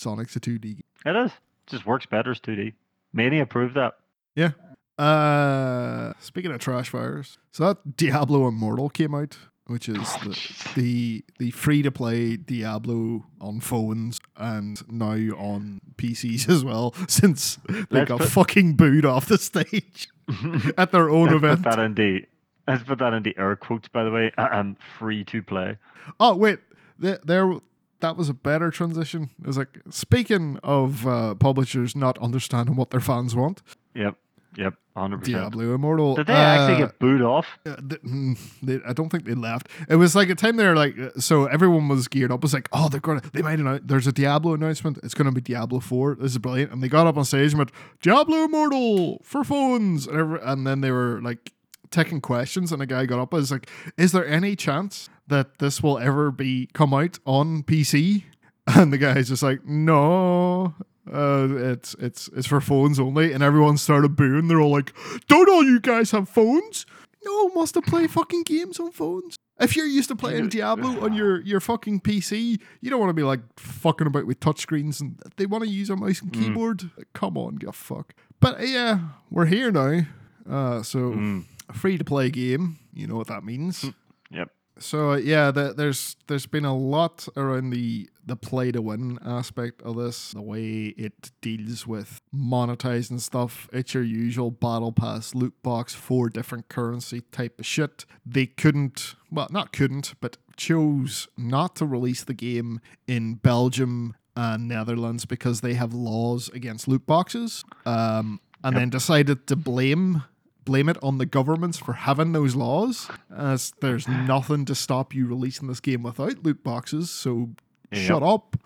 Sonic's a 2D. game. It is. just works better as 2D. Mania proved that. Yeah. Uh, speaking of trash fires, so that Diablo Immortal came out, which is Oh, the the, the free to play Diablo on phones and now on PCs as well, since they Let's got put- fucking booed off the stage at their own let's event. put that in the let's put that in the air quotes by the way. Um, free to play. Oh wait, there, there that was a better transition. It was like speaking of uh, publishers not understanding what their fans want. Yep. Yep. Hundred percent. Diablo Immortal. Did they actually uh, get booed off? Uh, mm, they, I don't think they left. It was like a time they were like, so everyone was geared up. It was like, oh, they're gonna, they might announce. There's a Diablo announcement. It's gonna be Diablo Four. This is brilliant. And they got up on stage and went, Diablo Immortal for phones, and, every, and then they were like taking questions. And a guy got up and was like, is there any chance that this will ever be come out on PC? And the guy's just like, no. Uh, it's it's it's for phones only, and everyone started booing. They're all like, "Don't all you guys have phones? No one wants to play fucking games on phones. If you're used to playing Diablo on your, your fucking PC, you don't want to be like fucking about with touchscreens and they want to use a mouse and Mm. keyboard. Come on, give a fuck. But uh, yeah, we're here now. Uh, so Mm. free to play game. You know what that means. Yep. So yeah, the, there's there's been a lot around the the play to win aspect of this, the way it deals with monetizing stuff. It's your usual battle pass loot box, four different currency type of shit. They couldn't, well, not couldn't, but chose not to release the game in Belgium and Netherlands because they have laws against loot boxes. Um, and Yep. then decided to blame blame it on the governments for having those laws as there's nothing to stop you releasing this game without loot boxes so Yep. shut up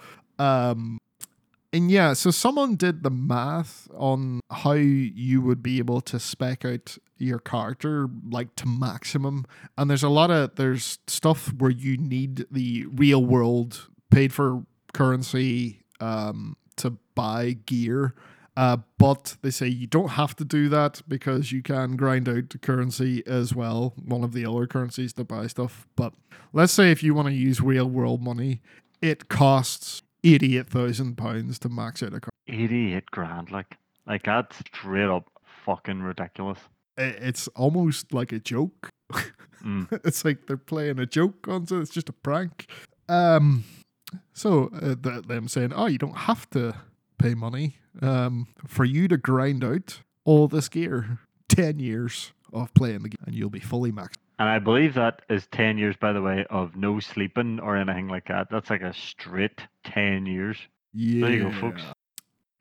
um and yeah so someone did the math on how you would be able to spec out your character like to maximum and there's a lot of there's stuff where you need the real world paid for currency um, to buy gear. Uh, but they say you don't have to do that because you can grind out the currency as well, one of the other currencies to buy stuff. But let's say if you want to use real world money, it costs eighty-eight thousand pounds to max out a card. 88 grand, like, like that's straight up fucking ridiculous. It's almost like a joke. Mm. it's like they're playing a joke on it. It's just a prank. Um, so uh, them saying, "Oh, you don't have to pay money um, for you to grind out all this gear. Ten years of playing the game, and you'll be fully maxed." And I believe that is 10 years, by the way, of no sleeping or anything like that. That's like a straight 10 years. Yeah, There you go, folks.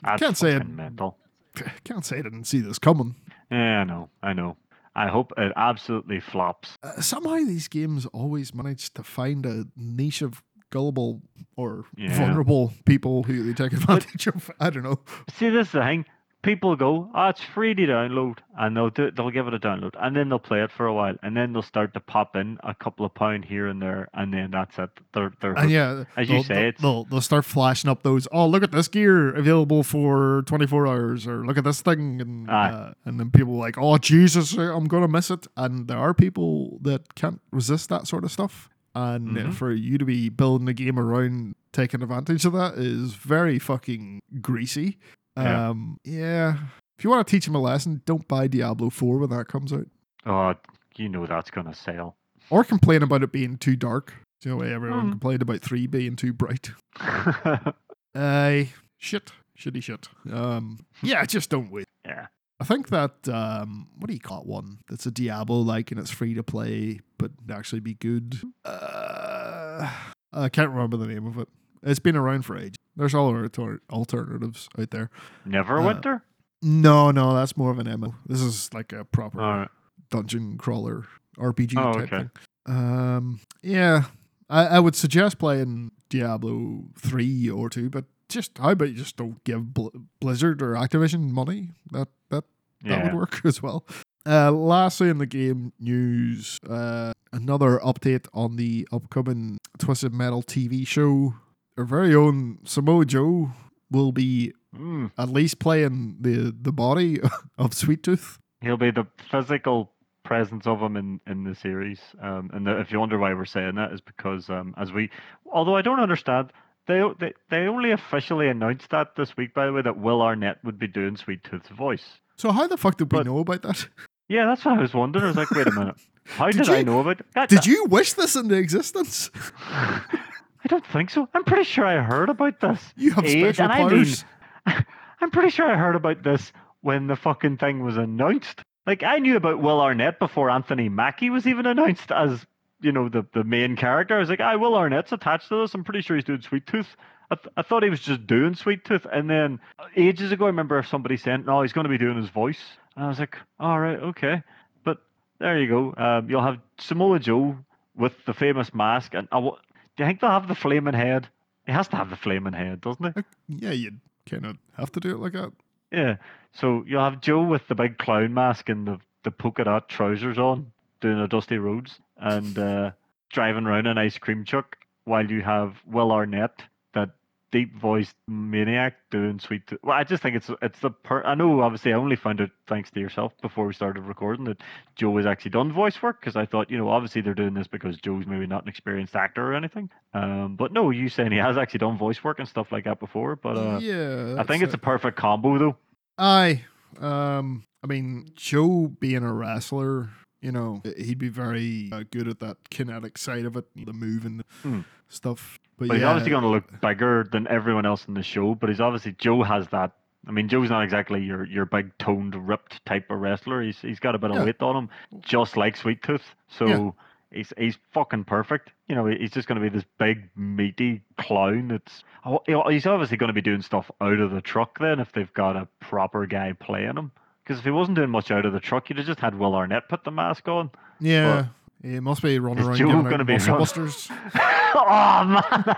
That's Can't say it- mental. Can't say I didn't see this coming. Yeah, I know. I know. I hope it absolutely flops. Uh, somehow these games always manage to find a niche of gullible or Yeah. vulnerable people who they take advantage of. I don't know. See, this is the thing. People go, oh, it's free to download, and they'll do, they'll give it a download, and then they'll play it for a while, and then they'll start to pop in a couple of pound here and there, and then that's it. They're they're And yeah, As you say, they'll, it's- they'll, they'll start flashing up those. Oh, look at this gear available for twenty four hours, or look at this thing, and uh, and then people are like, oh Jesus, I'm gonna miss it. And there are people that can't resist that sort of stuff, and uh, Mhm. for you to be building a game around taking advantage of that is very fucking greasy. Yeah. Um, yeah. If you want to teach them a lesson, don't buy Diablo four when that comes out, oh, you know that's gonna sell. or complain about it being too dark. You know, everyone Mm. complained about three being too bright. Aye, shit, shitty shit. Um, yeah, just don't wait. yeah. I think that um, what do you call it? One that's a Diablo like, and it's free to play, but actually be good. Uh, I can't remember the name of it. It's been around for ages. There's all alter- alternatives out there. Neverwinter. No, no, that's more of an MMO. This is like a proper right. dungeon crawler RPG Oh, type okay. thing. Um, yeah, I, I would suggest playing Diablo three or two, but just how about you just don't give Bl- Blizzard or Activision money? That that that would work as well. Uh, lastly, in the game news, uh, another update on the upcoming Twisted Metal TV show. Our very own Samoa Joe will be Mm. at least playing the the body of Sweet Tooth. He'll be the physical presence of him in, in the series. Um, and the, if you wonder why we're saying that, is because um, as we, although I don't understand, they, they they only officially announced that this week, by the way, that Will Arnett would be doing Sweet Tooth's voice. So how the fuck did we know about that? Yeah, that's what I was wondering. I was like, wait a minute, how Did did, I know about that? Did you wish this into existence? I don't think so. I'm pretty sure I heard about this. You have Age, special and I mean- powers. I'm pretty sure I heard about this when the fucking thing was announced. Like I knew about Will Arnett before Anthony Mackie was even announced as you know the the main character. I was like, ah, Will Arnett's attached to this. I'm pretty sure he's doing Sweet Tooth. I, th- I thought he was just doing Sweet Tooth, and then uh, ages ago, I remember if somebody saying, "No, he's going to be doing his voice," and I was like, "All right, okay." But there you go. Um, you'll have Samoa Joe with the famous mask, and I w- do you think they'll have the flaming head? He has to have the flaming head, doesn't he? Yeah, you kind of have to do it like that. Yeah. So you'll have Joe with the big clown mask and the, the polka dot trousers on, doing a Dusty Rhodes, and uh, driving around an ice cream truck, while you have Will Arnett, that deep voiced maniac, doing sweet. Well, I just think it's it's the per. I know, obviously, I only found out thanks to yourself before we started recording that Joe has actually done voice work because I thought, you know, obviously they're doing this because Joe's maybe not an experienced actor or anything. Um, but no, you saying he has actually done voice work and stuff like that before. But uh, yeah, I think it's a perfect combo though. Aye. Um, I mean, Joe being a wrestler, you know, he'd be very uh, good at that kinetic side of it, the moving Hmm. stuff. But, But he's obviously going to look bigger than everyone else in the show. But he's obviously Joe has that. I mean, Joe's not exactly your your big toned, ripped type of wrestler. He's he's got a bit of Yeah. weight on him, just like Sweet Tooth. So Yeah. he's he's fucking perfect. You know, he's just going to be this big meaty clown. That's oh, he's obviously going to be doing stuff out of the truck then if they've got a proper guy playing him. Because if he wasn't doing much out of the truck, you'd have just had Will Arnett put the mask on. Yeah. He must be running Is around Joe gonna be muscle busters. oh man,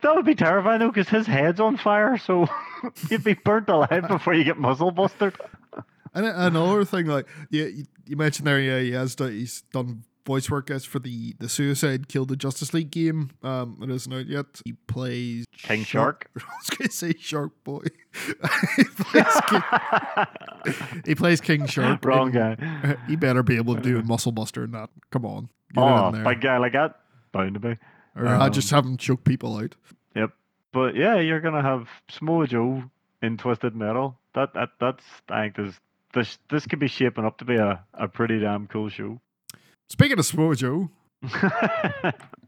that would be terrifying though, because his head's on fire, so you'd be burnt alive before you get muzzle busted. And a- another thing, like you, you mentioned there, yeah, he has done, he's done voice work as for the the Suicide Kill the Justice League game. Um, it isn't out yet. He plays King Shark. I was gonna say Shark Boy. he, plays King, he plays King Shark. Wrong guy. He better be able to do a muscle buster in that. Come on, Oh, in there. big guy like that, bound to be. or I just um, have him choke people out. Yep. But yeah, you're gonna have Samoa Joe in Twisted Metal. That that that's I think this this this could be shaping up to be a, a pretty damn cool show. Speaking of Samoa Joe,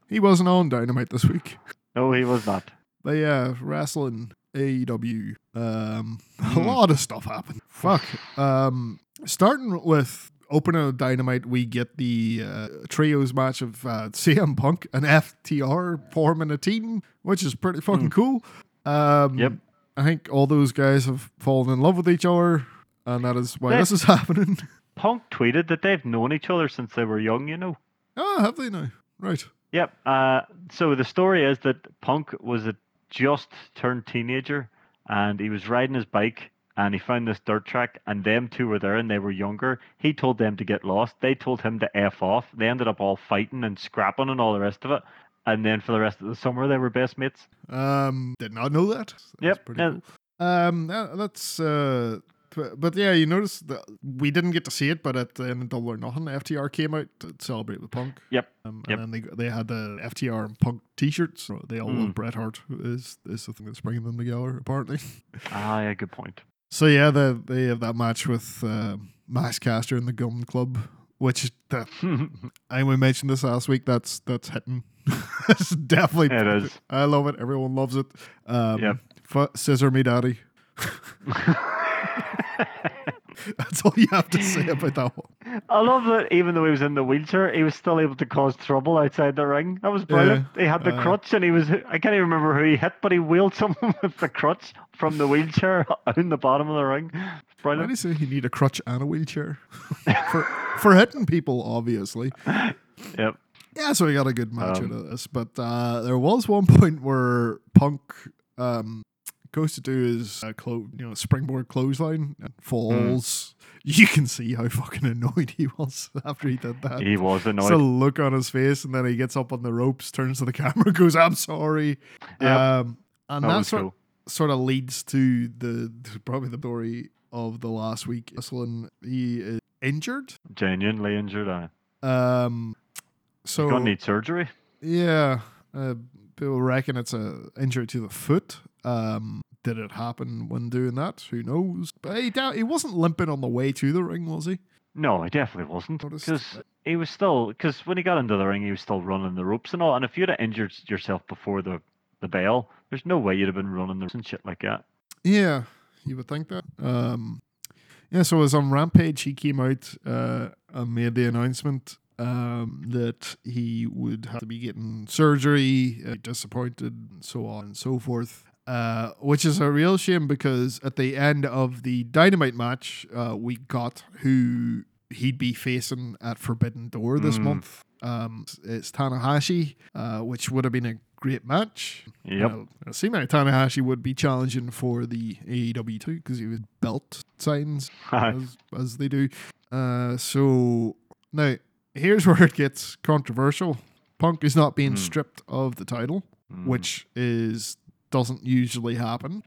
he wasn't on Dynamite this week. no, he was not. But yeah, wrestling AEW. Um, a Hmm. lot of stuff happened. Fuck. Um, starting with opening of Dynamite, we get the uh, trios match of uh, CM Punk and FTR forming a team, which is pretty fucking cool. Um, Yep. I think all those guys have fallen in love with each other, and that is why They- this is happening. Punk tweeted that they've known each other since they were young. You know. oh, have they now? Right. Yep. Uh, so the story is that Punk was a just turned teenager, and he was riding his bike, and he found this dirt track, and them two were there, and they were younger. He told them to get lost. They told him to f off. They ended up all fighting and scrapping and all the rest of it. And then for the rest of the summer, they were best mates. Um, did not know that. That's Yep, cool. Um, that- that's uh, but, but yeah, you notice that we didn't get to see it, but at the end of Double or Nothing, FTR came out to celebrate with Punk. Yep. Um, Yep. and then they they had the FTR and Punk T-shirts. They all love Mm. Bret Hart. Is is the thing that's bringing them together apparently. Ah, yeah, good point. So yeah, they they have that match with uh, Max Caster and the Gunn Club, which that I we mentioned this last week. That's that's hitting. it's definitely. It is. I love it. Everyone loves it. Um, Yep. fu- scissor me, daddy. That's all you have to say about that one. I love that even though he was in the wheelchair, he was still able to cause trouble outside the ring. That was brilliant. he had the uh, crutch and he was, I can't even remember who he hit, but he wheeled someone with the crutch from the wheelchair in the bottom of the ring. Why do you say you need a crutch and a wheelchair for for hitting people? Obviously, Yep. yeah. So we got a good match Um, out of this, but uh, there was one point where Punk um, goes to do his uh, clo- you know springboard clothesline and falls. You can see how fucking annoyed he was after he did that. He was It's annoyed. a look on his face, and then he gets up on the ropes, turns to the camera, goes, "I'm sorry." Yep. Um, and that sort, cool. sort of leads to the to probably the story of the last week. Wrestling, he is injured. Genuinely injured. Uh, Um, so gonna need surgery. yeah, uh, people reckon it's a injury to the foot. Um, did it happen when doing that? Who knows? But he doubt he wasn't limping on the way to the ring, was he? No, he definitely wasn't. Because he was still, because when he got into the ring, he was still running the ropes and all. And if you'd have injured yourself before the, the bell, there's no way you'd have been running the ropes and shit like that. Yeah, you would think that. Um, yeah, so as on Rampage, he came out uh, and made the announcement um, that he would have to be getting surgery, uh, disappointed, and so on and so forth. Uh, which is a real shame because at the end of the Dynamite match, uh, we got who he'd be facing at Forbidden Door this Mm. month. Um, it's Tanahashi, uh, which would have been a great match. Yep. Now, it seemed like Tanahashi would be challenging for the AEW too because he was belt signs as, as they do. Uh, so now here's where it gets controversial. Punk is not being Hmm. stripped of the title, Mm. which is doesn't usually happen,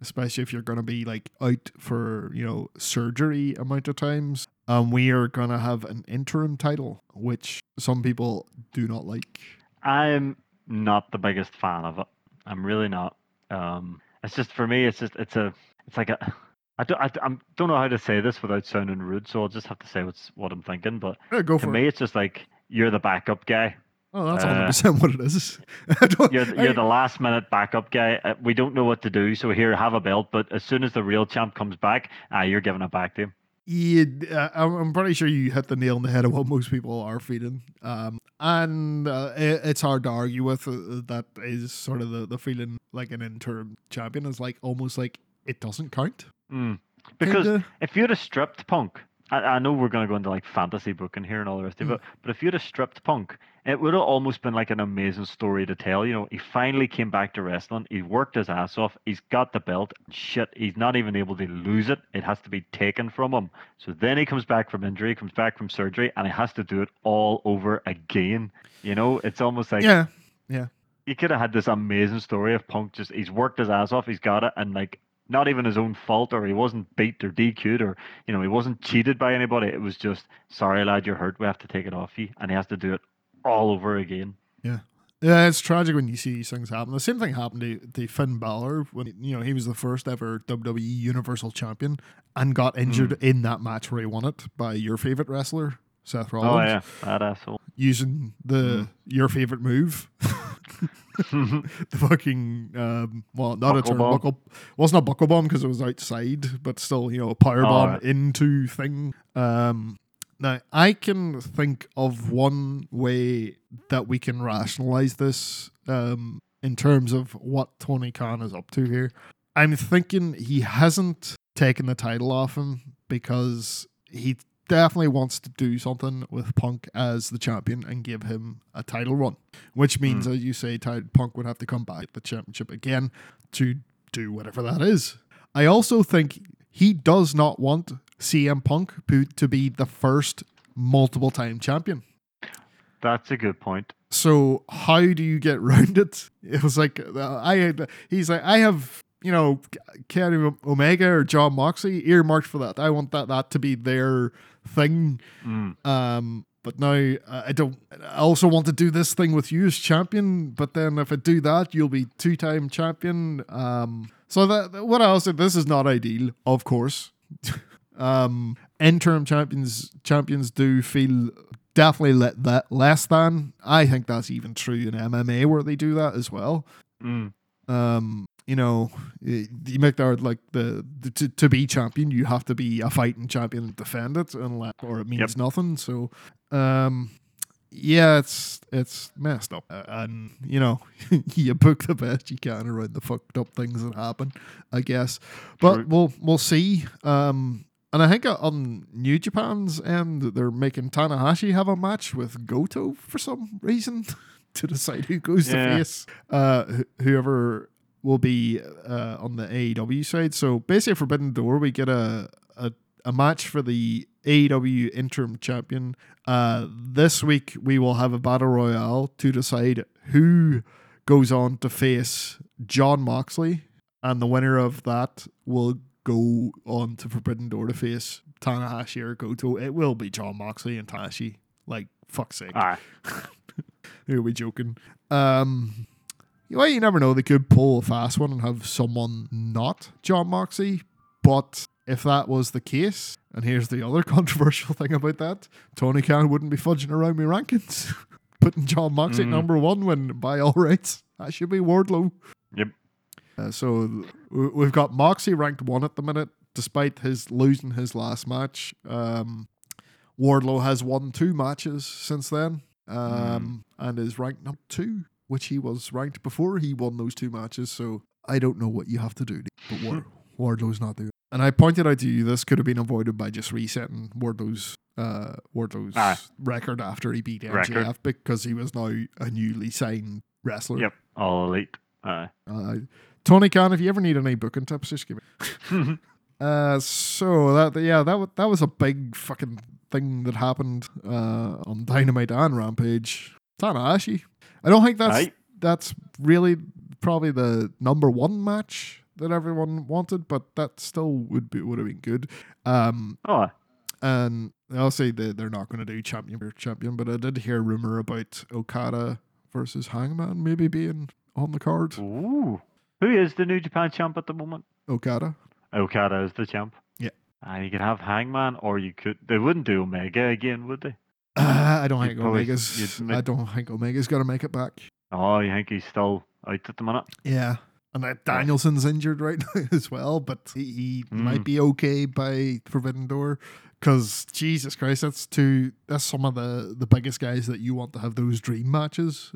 especially if you're going to be like out for you know surgery amount of times. Um, we are going to have an interim title, which some people do not like. I'm not the biggest fan of it. I'm really not. Um, it's just for me. It's just it's a it's like a. I don't I, I'm, don't know how to say this without sounding rude, so I'll just have to say what's what I'm thinking. But Yeah, go to for me, it's just like you're the backup guy. Oh, that's uh, 100 percent what it is. You're I- you're the last minute backup guy. Uh, we don't know what to do, so here have a belt. But as soon as the real champ comes back, ah, you're giving it back to him. Yeah, uh, I'm, pretty sure you hit the nail on the head of what most people are feeling. Um, and uh, it, it's hard to argue with. Uh, that is sort of the, the feeling like an interim champion is like almost like it doesn't count. Mm. Because Kinda. if you'd have stripped Punk, I, I know we're going to go into like fantasy booking here and all the rest of Mm. it, but if you'd have stripped Punk, it would have almost been like an amazing story to tell. You know, he finally came back to wrestling. He worked his ass off. He's got the belt. Shit, he's not even able to lose it. It has to be taken from him. So then he comes back from injury, comes back from surgery, and he has to do it all over again. You know, it's almost like yeah, yeah. you could have had this amazing story of Punk just he's worked his ass off, he's got it, and like not even his own fault, or he wasn't beat or DQ'd, or you know he wasn't cheated by anybody. It was just sorry, lad, you're hurt. We have to take it off you, and he has to do it all over again. Yeah, Yeah, it's tragic when you see these things happen. The same thing happened to, to Finn Balor when you know he was the first ever WWE Universal Champion and got injured in that match where he won it by your favorite wrestler Seth Rollins. Oh yeah, that asshole. using the your favorite move. the fucking um, well, not Buckle a bomb. turnbuckle. Wasn't a buckle bomb because it was outside, but still, you know, a power Oh, bomb right. into thing. Um, now I can think of one way that we can rationalize this um, in terms of what Tony Khan is up to here. I'm thinking he hasn't taken the title off him because he definitely wants to do something with Punk as the champion and give him a title run, which means, as you say, Punk would have to come back at the championship again to do whatever that is. I also think he does not want CM Punk pu- to be the first multiple time champion. That's a good point. So how do you get round it? It was like uh, I had, he's like I have you know Kenny Omega or Jon Moxley earmarked for that. I want that that to be their thing. Mm. Um, but now uh, I don't. I also want to do this thing with you as champion. But then if I do that, you'll be two time champion. Um, so that what else? This is not ideal, of course. um, interim champions champions do feel definitely le- that less than. I think that's even true in MMA where they do that as well Mm. um you know you make that like the, the to, to be champion you have to be a fighting champion and defend it unless or it means Yep. nothing so um yeah it's it's messed up Uh, and you know you book the best you can around the fucked up things that happen i guess but True. we'll we'll see um and I think on New Japan's end, they're making Tanahashi have a match with Goto for some reason to decide who goes Yeah. to face uh, wh- whoever will be uh, on the AEW side. So basically, Forbidden Door, we get a, a, a match for the AEW interim champion. Uh, this week, we will have a battle royale to decide who goes on to face Jon Moxley, and the winner of that will go on to Forbidden Door to face Tanahashi or Goto. It will be Jon Moxley and Tanahashi. Like, fuck's sake. Aye. Who are we joking? Um, well, you never know. They could pull a fast one and have someone not Jon Moxley. But if that was the case, and here's the other controversial thing about that, Tony Khan wouldn't be fudging around me rankings, putting Jon Moxley Mm. number one when, by all rights, that should be Wardlow. Yep. Uh, so we've got Moxley ranked one at the minute, despite his losing his last match. Um, Wardlow has won two matches since then, um, and is ranked number two, which he was ranked before he won those two matches. So I don't know what you have to do, but Ward- Wardlow's not doing. it. And I pointed out to you this could have been avoided by just resetting Wardlow's uh, Wardlow's Aye. record after he beat Record. MJF because he was now a newly signed wrestler. Yep. All elite. Aye. Uh, Tony Khan, if you ever need any booking tips, just give me. Uh, so that yeah, that that was a big fucking thing that happened uh, on Dynamite and Rampage. Tanahashi. I don't think that's Aye. that's really probably the number one match that everyone wanted, but that still would be would have been good. Um, Oh, and I'll say that they're not going to do champion or champion, but I did hear rumor about Okada versus Hangman maybe being on the card. Ooh. Who is the New Japan champ at the moment? Okada. Okada is the champ. Yeah. And you could have Hangman, or you could. They wouldn't do Omega again, would they? Uh, I don't You'd think probably- Omega's. you'd I don't think Omega's gonna make it back. Oh, you think he's still out at the minute? Yeah, and that Danielson's injured right now as well, but he, he Mm. might be okay by Forbidden Door. Because Jesus Christ, that's two. That's some of the the biggest guys that you want to have those dream matches.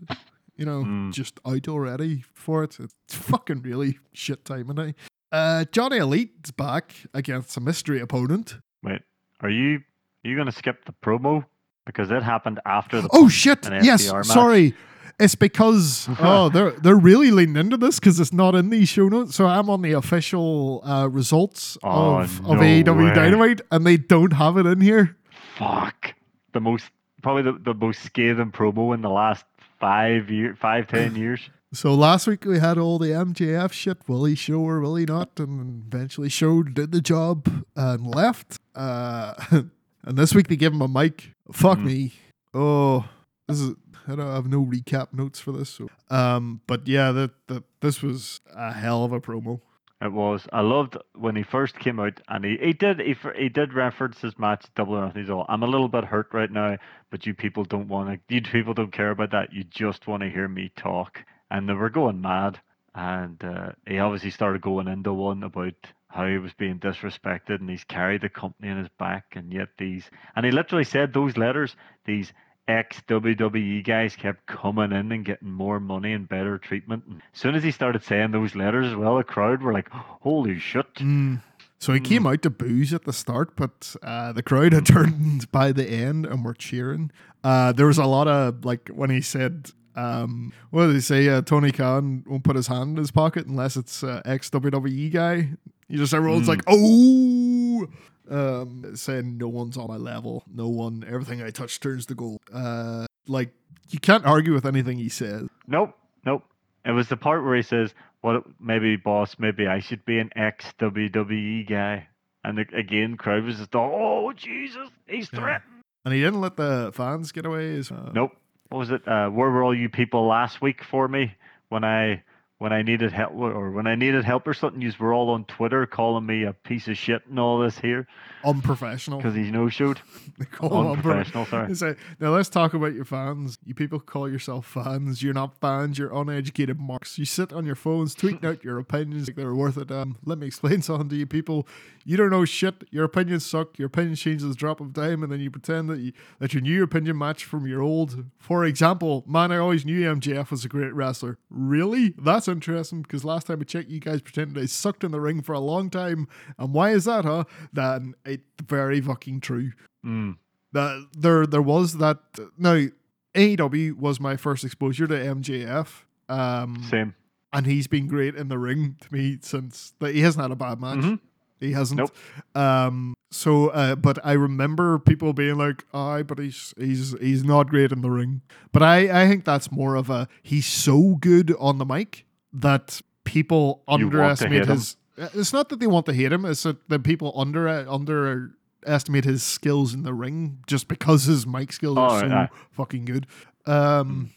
You know, Mm. just out already for it. It's fucking really shit timing now. Uh, Johnny Elite's back against a mystery opponent. Wait, are you are you gonna skip the promo because it happened after the. Oh shit! Yes, match. sorry. It's because oh they're they're really leaning into this because it's not in these show notes. So I'm on the official uh, results Oh, of, no of AEW way. Dynamite, and they don't have it in here. Fuck. The most probably the, the most scathing promo in the last five year five ten years. So last week we had all the MJF shit. Will he show or will he not? And eventually showed, did the job, and left. Uh, and this week they gave him a mic. Fuck Mhm. me. Oh, this is. I don't have no recap notes for this. So, um, but yeah, that that this was a hell of a promo. It was. I loved when he first came out, and he, he did he, he did reference his match Double or Nothing. All, I'm a little bit hurt right now, but you people don't want to. You people don't care about that. You just want to hear me talk. And they were going mad. And uh, he obviously started going into one about how he was being disrespected, and he's carried the company in his back, and yet these and he literally said those letters. These ex WWE guys kept coming in and getting more money and better treatment. And as soon as he started saying those letters as well, the crowd were like, "Holy shit!" Mm. So he came out to boos at the start, but uh, the crowd had turned by the end and were cheering. Uh, there was a lot of like when he said, um, "What did he say?" Uh, Tony Khan won't put his hand in his pocket unless it's uh, ex WWE guy. You just everyone's Mm. like, "Oh." Um, saying no one's on my level, no one, everything I touch turns to gold. Uh, like you can't argue with anything he says. Nope, nope. It was the part where he says, "What? Maybe boss, maybe I should be an ex WWE guy." And the, again, crowd was just, "Oh Jesus, he's Yeah. threatening." And he didn't let the fans get away. So, uh, Nope. What was it? Uh, where were all you people last week for me when I when I needed help or when I needed help or something? You were all on Twitter calling me a piece of shit and all this here Unprofessional. because he's no showed. Unprofessional, sorry. Now let's talk about your fans. You people call yourself fans. You're not fans. You're uneducated marks. You sit on your phones tweeting out your opinions like they're worth it. Um, let me explain something to you people. You don't know shit. Your opinions suck. Your opinion changes at the drop of a dime, and then you pretend that you, that your new opinion match from your old. For example, man, I always knew MJF was a great wrestler. Really? That's interesting because last time I checked, you guys pretended I sucked in the ring for a long time. And why is that, huh? Then it's very fucking true Mm. that there there was that now AEW was my first exposure to MJF. Um Same. and he's been great in the ring to me since that he hasn't had a bad match. Mhm. He hasn't. Nope. Um so uh but I remember people being like, aye, but he's he's he's not great in the ring. But I, I think that's more of a he's so good on the mic that people underestimate hate him. his it's not that they want to hate him, it's that the people under underestimate his skills in the ring just because his mic skills are Oh, so aye. fucking good. Um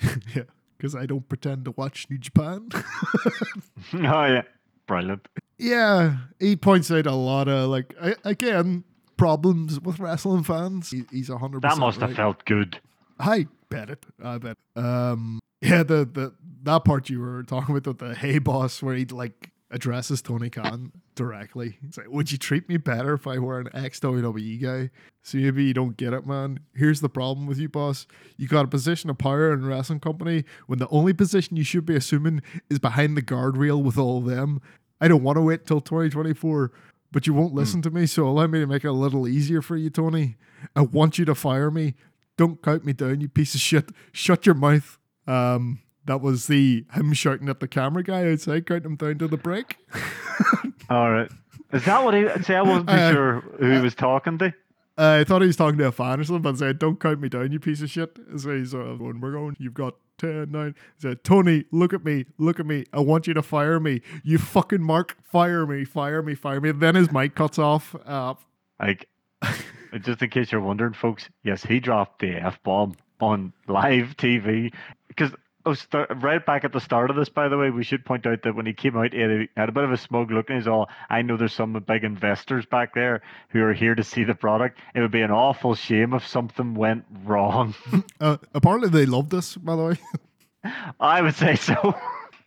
yeah, because I don't pretend to watch New Japan. oh yeah, brilliant. yeah, he points out a lot of like I, again problems with wrestling fans. He, he's a hundred. That must have felt good. I bet it. I bet. Um, yeah, the the that part you were talking about with the hey boss, where he like addresses Tony Khan directly. He's like, "Would you treat me better if I were an ex WWE guy?" So maybe you don't get it, man. Here's the problem with you, boss. You got a position of power in a wrestling company when the only position you should be assuming is behind the guardrail with all of them. I don't want to wait till 2024, but you won't listen hmm. to me, so allow me to make it a little easier for you, Tony. I want you to fire me. Don't count me down, you piece of shit. Shut your mouth. Um, that was the him shouting at the camera guy outside, count him down to the break. All right. Is that what he? See, I wasn't too Uh, sure who he was talking to. Uh, I thought he was talking to a fan or something, but said, "Don't count me down, you piece of shit." So he's uh, going, "We're going. You've got 10, 9. He said, "Tony, look at me, look at me. I want you to fire me. You fucking mark, fire me, fire me, fire me." Then his mic cuts off. Uh, Like, just in case you're wondering, folks, yes, he dropped the f bomb on live TV because. Right back at the start of this, by the way, we should point out that when he came out, he had a, had a bit of a smug look, and he's all, "I know there's some big investors back there who are here to see the product. It would be an awful shame if something went wrong." uh, apparently, they love this, by the way. I would say so.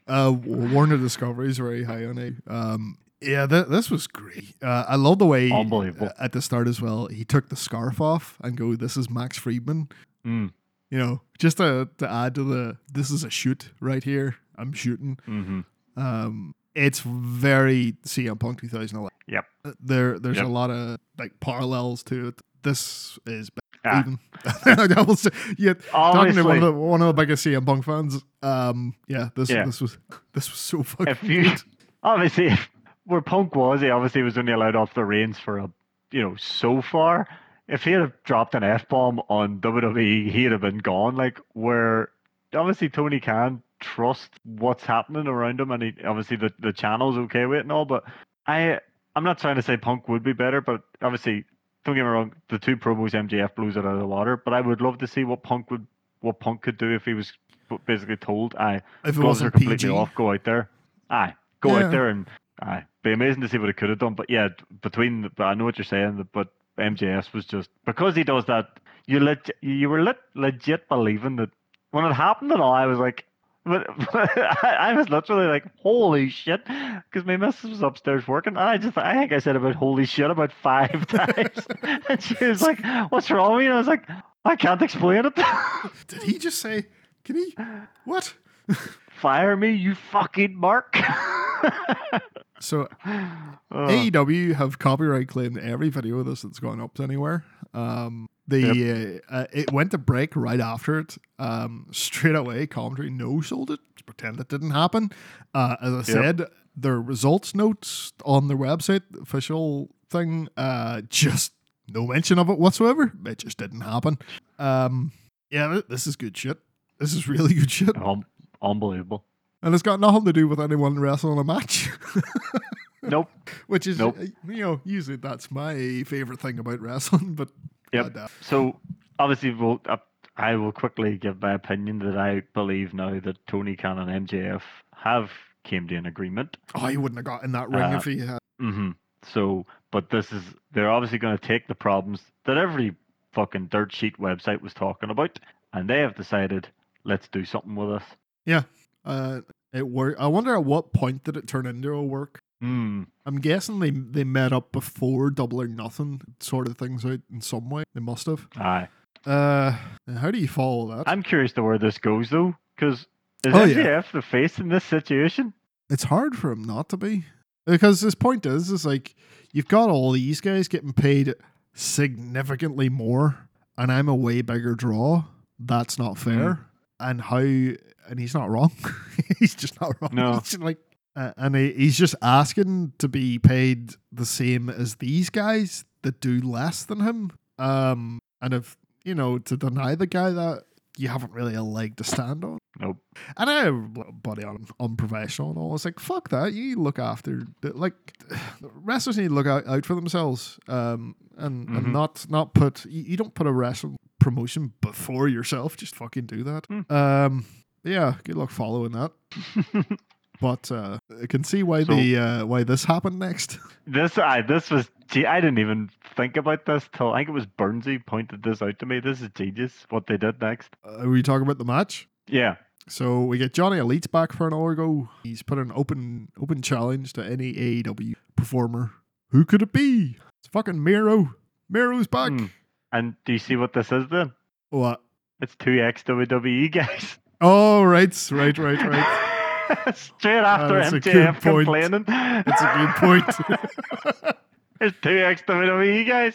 Uh, Warner Discovery is very high on it. Um, yeah, th- this was great. Uh, I love the way Unbelievable. at the start as well. He took the scarf off and go, "This is Max Friedman." Mm, You know, just to to add to the, this is a shoot right here. I'm shooting. hmm Um, it's very CM Punk 2011. Yep. Uh, There, there's Yep. a lot of like parallels to it. This is Ah. even. I will say, yeah, talking to one of the one of the biggest CM Punk fans. Um, yeah, this Yeah. this was this was so fucking. if you good. obviously where Punk was, he obviously was only allowed off the reins for a you know so far. If he had dropped an f bomb on WWE, he'd have been gone. Like where obviously Tony Khan trust what's happening around him, and he obviously the the channel's okay with it and all. But I I'm not trying to say Punk would be better, but obviously don't get me wrong, the two promos MJF blows it out of the water. But I would love to see what Punk would what Punk could do if he was basically told, "I if it are wasn't completely PG, off. Go out there. Aye, go Yeah. out there and aye. Be amazing to see what it could have done. But yeah, between the, but I know what you're saying. But MJF was just because he does that. You leg, you were lit, legit believing that when it happened and all. I was like. But, I, I was literally like, "Holy shit!" Because my missus was upstairs working, and I just—I think I said about "holy shit" about five times, and she was like, "What's wrong with you?" And I was like, "I can't explain it." did he just say? Can he? What? Fire me, you fucking mark. So Oh, AEW have copyright claimed every video of this that's gone up to anywhere. Um, the uh, uh, it went to break right after it. Um, straight away, commentary no sold it. Just pretend it didn't happen. Uh, as I said, their results notes on their website, the official thing, uh, just no mention of it whatsoever. It just didn't happen. Um, yeah, this is good shit. This is really good shit, um, unbelievable. And it's got nothing to do with anyone wrestling a match. Nope. Which is, Nope. uh, you know, usually that's my favorite thing about wrestling. But Yep. goddamn. So obviously, we'll, uh, I will quickly give my opinion that I believe now that Tony Khan and MJF have came to an agreement. oh, he wouldn't have got in that ring Uh, if he had. Mm-hmm. So, but this is they're obviously going to take the problems that every fucking dirt sheet website was talking about, and they have decided let's do something with this. Yeah. Uh, it worked. I wonder at what point did it turn into a work. Hmm. I'm guessing they they met up before Double or Nothing sort of things out in some way. They must have. Aye. Uh, how do you follow that? I'm curious to where this goes though, because is Oh, yeah. MJF the face in this situation? it's hard for him not to be because his point is is like you've got all these guys getting paid significantly more and i'm a way bigger draw that's not fair and how and he's not wrong he's just not wrong No. He's like uh, and he, he's just asking to be paid the same as these guys that do less than him um and if you know to deny the guy that you haven't really a leg to stand on Nope. and I have a buddy on unprofessional and all. It's like, fuck that. You look after, the, like, wrestlers need to look out, out for themselves um, and, Mhm. and not not put, you, you don't put a wrestling promotion before yourself. Just fucking do that. Mm. Um, yeah, good luck following that. But uh, I can see why So- the uh, why this happened next. This I this was gee, I didn't even think about this till I think it was Burnsy pointed this out to me. This is genius what they did next. Uh, are we talking about the match? Yeah. So we get Johnny Elite back for an hour go. He's put an open open challenge to any AEW performer. Who could it be? It's fucking Miro. Miro's back. Hmm. And do you see what this is then? What? It's two ex WWE guys. Oh, right, right, right, right. Straight after good MJF complaining. That's a good point. There's two ex WWE guys.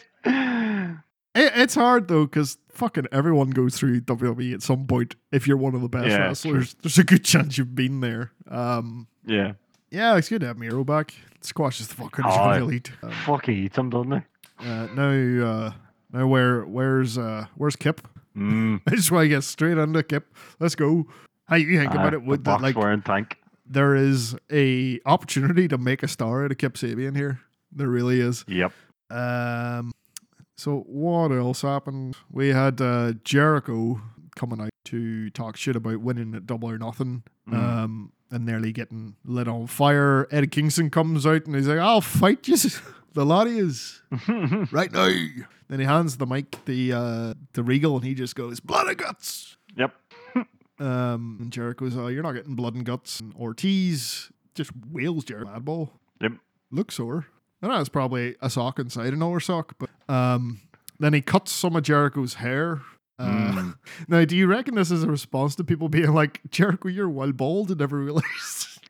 It, it's hard though because fucking everyone goes through WWE at some point. If you're one of the best Yeah, wrestlers, there's a good chance you've been there. Um, Yeah. yeah, it's good to have Miro back. Squashes the fucking Oh, Elite. Um, Fuck he eats them, doesn't he? uh, now, uh, now where where's uh where's Kip? Mm. I just want to get straight on the Kip. Let's go. How you think about it? Would the that like tank. there is a opportunity to make a star out of Kip Sabian here? There really is. Yep. Um, so what else happened? We had uh, Jericho coming out to talk shit about winning at Double or Nothing, Mm. um, and nearly getting lit on fire. Eddie Kingston comes out and he's like, "I'll fight you, the lot is right now." Then he hands the mic the uh, to Regal, and he just goes, "Blood and guts." yep. Um, and Jericho's, "Oh, you're not getting blood and guts." And Ortiz just wails Jericho Madball. Yep. Looks sore. I know it's probably a sock inside another sock, but um, then he cuts some of Jericho's hair. Uh, Mm. Now, do you reckon this is a response to people being like, Jericho, you're well bald and never realized?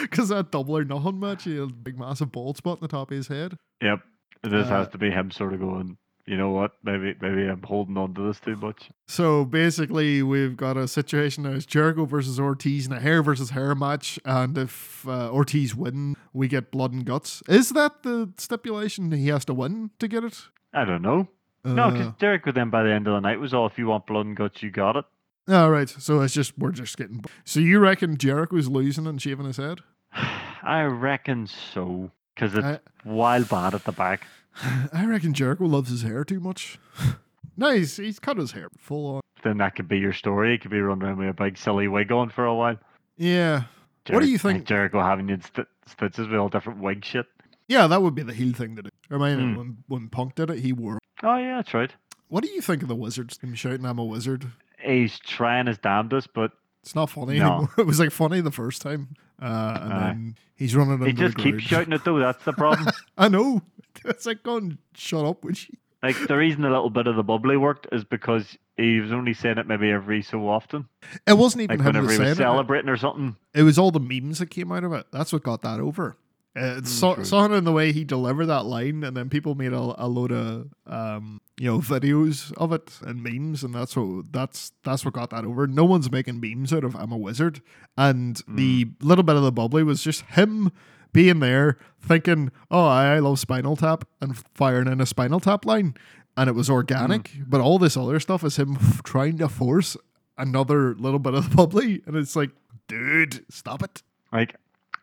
Because that double or nothing match, he had a big massive bald spot on the top of his head. yep. This Uh, has to be him sort of going, you know what? Maybe maybe I'm holding on to this too much. So basically, we've got a situation now: it's Jericho versus Ortiz in a hair versus hair match, and if uh, Ortiz win, we get blood and guts. Is that the stipulation? He has to win to get it. I don't know. no, because Uh, Jericho then by the end of the night was all if you want blood and guts, you got it. All right. So it's just we're just getting. So you reckon Jericho's losing and shaving his head? I reckon so. Because it's I- wild bad at the back. I reckon Jericho loves his hair too much. no, he's, he's cut his hair full on. Then that could be your story. He could be running around with a big silly wig on for a while. Yeah. What do you think- Jericho having you st- stitches with all different wig shit. Yeah, that would be the heel thing to do. I mean, Hmm. when, when Punk did it, he wore. Oh yeah, that's right. What do you think of the wizards? Him shouting, I'm a wizard. He's trying his damnedest, but It's not funny No. anymore. It was like funny the first time. Uh, and then he's running he just keeps shouting it though. That's the problem. I know. It's like, go and shut up, would you? like the reason a little bit of the bubbly worked is because he was only saying it maybe every so often. It wasn't even Like him whenever he was it. celebrating or something. It was all the memes that came out of it. That's what got that over. Uh, it's so, Mm, true. in the way he delivered that line, and then people made a, a load of um, you know videos of it and memes, and that's what that's that's what got that over. No one's making memes out of "I'm a wizard," and the Mm. little bit of the bubbly was just him being there, thinking, "Oh, I love Spinal Tap," and firing in a Spinal Tap line, and it was organic. Mm. But all this other stuff is him f- trying to force another little bit of the bubbly, and it's like, dude, stop it. Like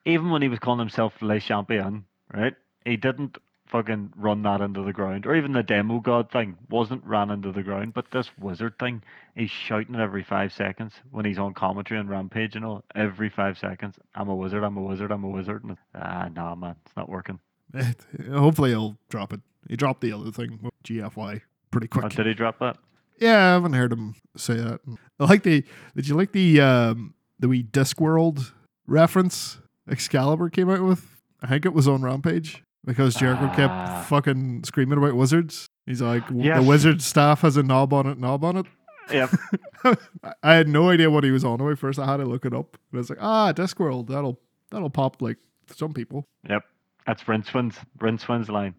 even when he was calling himself Le Champion, right? He didn't fucking run that into the ground. Or even the demo god thing wasn't ran into the ground. But this wizard thing, he's shouting it every five seconds when he's on commentary and rampage and all. Every five seconds. I'm a wizard, I'm a wizard, I'm a wizard. And ah nah man, it's not working. Hopefully he'll drop it. He dropped the other thing GFY pretty Oh, quick. did he drop that? Yeah, I haven't heard him say that. I like the. Did you like the um the wee Discworld reference Excalibur came out with? I think it was on Rampage because Jericho Ah. kept fucking screaming about wizards. He's like, Yes. the wizard staff has a knob on it, knob on it. Yep. I- I had no idea what he was on about first. I had to look it up. And I was like, ah, Discworld, that'll that'll pop like some people. yep. That's Rincewind's Rincewind's line.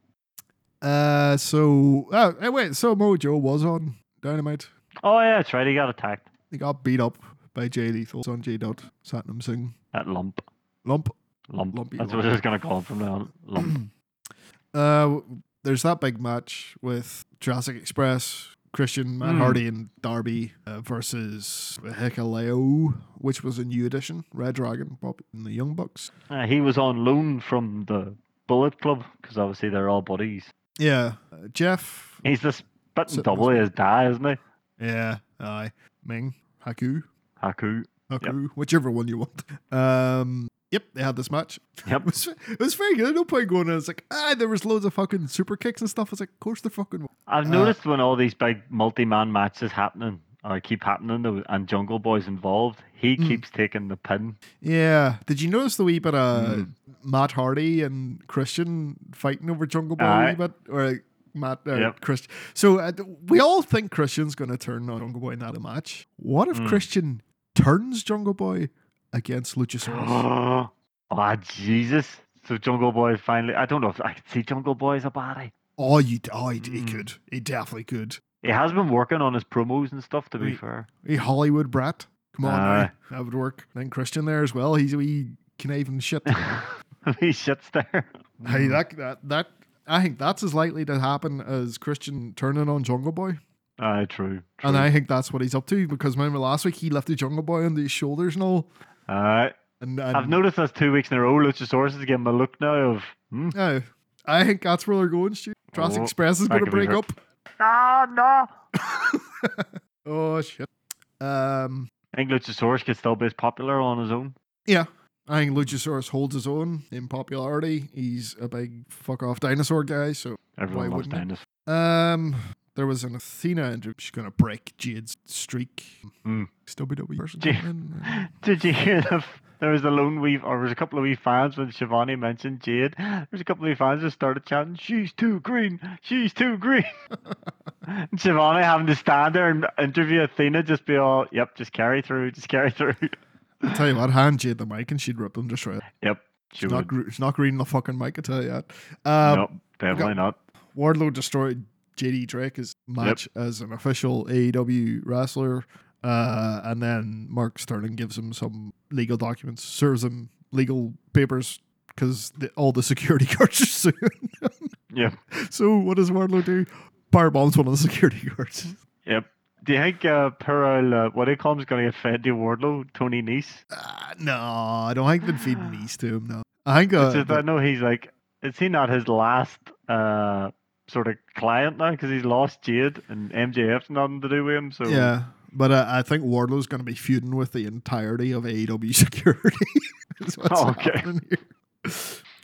Uh, so oh, wait, so Mojo was on Dynamite. Oh yeah, that's right. He got attacked. He got beat up by Jay Lethal, Sonjay Dutt Satnam Singh, That lump. Lump. Lump. Lumpy That's lump. what I was gonna call him from now on. Lump. Uh, there's that big match with Jurassic Express, Christian, Matt Hmm. Hardy, and Darby uh, versus Hikuleo, which was a new addition, Red Dragon, Bob, and the Young Bucks. Uh, he was on loan from the Bullet Club because obviously they're all buddies. Yeah, uh, Jeff. He's the spitting double his dad, isn't he? Yeah, aye, Meng, Haku, Haku. Haku, whichever one you want. Um, yep, they had this match. Yep. It was, it was very good. No point going. in. It's like ah, there was loads of fucking super kicks and stuff. I was like, of course the fucking. were." I've Uh, noticed when all these big multi-man matches happening or keep happening though, and Jungle Boy's involved, he Mm. keeps taking the pin. Yeah. Did you notice the wee bit of Mm. Matt Hardy and Christian fighting over Jungle Boy a bit? Or like, Matt, uh, Yep. Christian. So uh, we all think Christian's going to turn on Jungle Boy in that match. What if Mm. Christian turns Jungle Boy against Luchasaurus? oh Jesus! So Jungle Boy finally. I don't know if I can see Jungle Boy as a baddie. oh, you, oh he, he Mm. could. He definitely could. He has been working on his promos and stuff. To be Right. fair. A Hollywood brat. Come on, now. that would work. Then Christian there as well. He's a wee conniving shit. he sits there. Hey, Mm. that that that I think that's as likely to happen as Christian turning on Jungle Boy, Aye, true. and. I think that's what he's up to. Because remember last week he left the Jungle Boy on his shoulders and all, Aye. and, and I've noticed that's two weeks in a row. Luchasaurus is giving him a look now of. Hmm? Yeah, I think that's where they're going. Stu. Jurassic Oh, Express is going to break up. Ah, no. Oh shit. Um, I think Luchasaurus could still be as popular on his own. yeah, I think Luchasaurus holds his own in popularity. He's a big fuck off dinosaur guy, so Everyone Why loves wouldn't dinosaurs. Um, there was an Athena interview. She's gonna break Jade's streak. Hmm. WWE person. Coming uh, Did you hear the? There was a lone wee, or there was a couple of wee fans when Schiavone mentioned Jade. There's a couple of wee fans that started chanting, "She's too green, she's too green." and Schiavone having to stand there and interview Athena, just be all, "Yep, just carry through, just carry through." I'll tell you what, hand Jade the mic and she'd rip them just right. yep, she She's not, would. gr- she's not reading the fucking mic. I tell you that. Um, nope, definitely not. Wardlow destroyed JD Drake his match as an official AEW wrestler. Uh, and then Mark Sterling gives him some legal documents, serves him legal papers because all the security guards are suing. him. Yep. so what does Wardlow do? Firebombs one of the security guards. Yep. Do you think uh, Pearl, uh, what do you call him, is going to get fed to Wardlow, Tony Nese? Uh, no, I don't think they'd feed knees to him. No, I think uh, just, I know he's like, is he not his last uh, sort of client now? Because he's lost Jade and MJF's nothing to do with him. So yeah. But uh, I think Wardlow's going to be feuding with the entirety of AEW security. Oh, okay.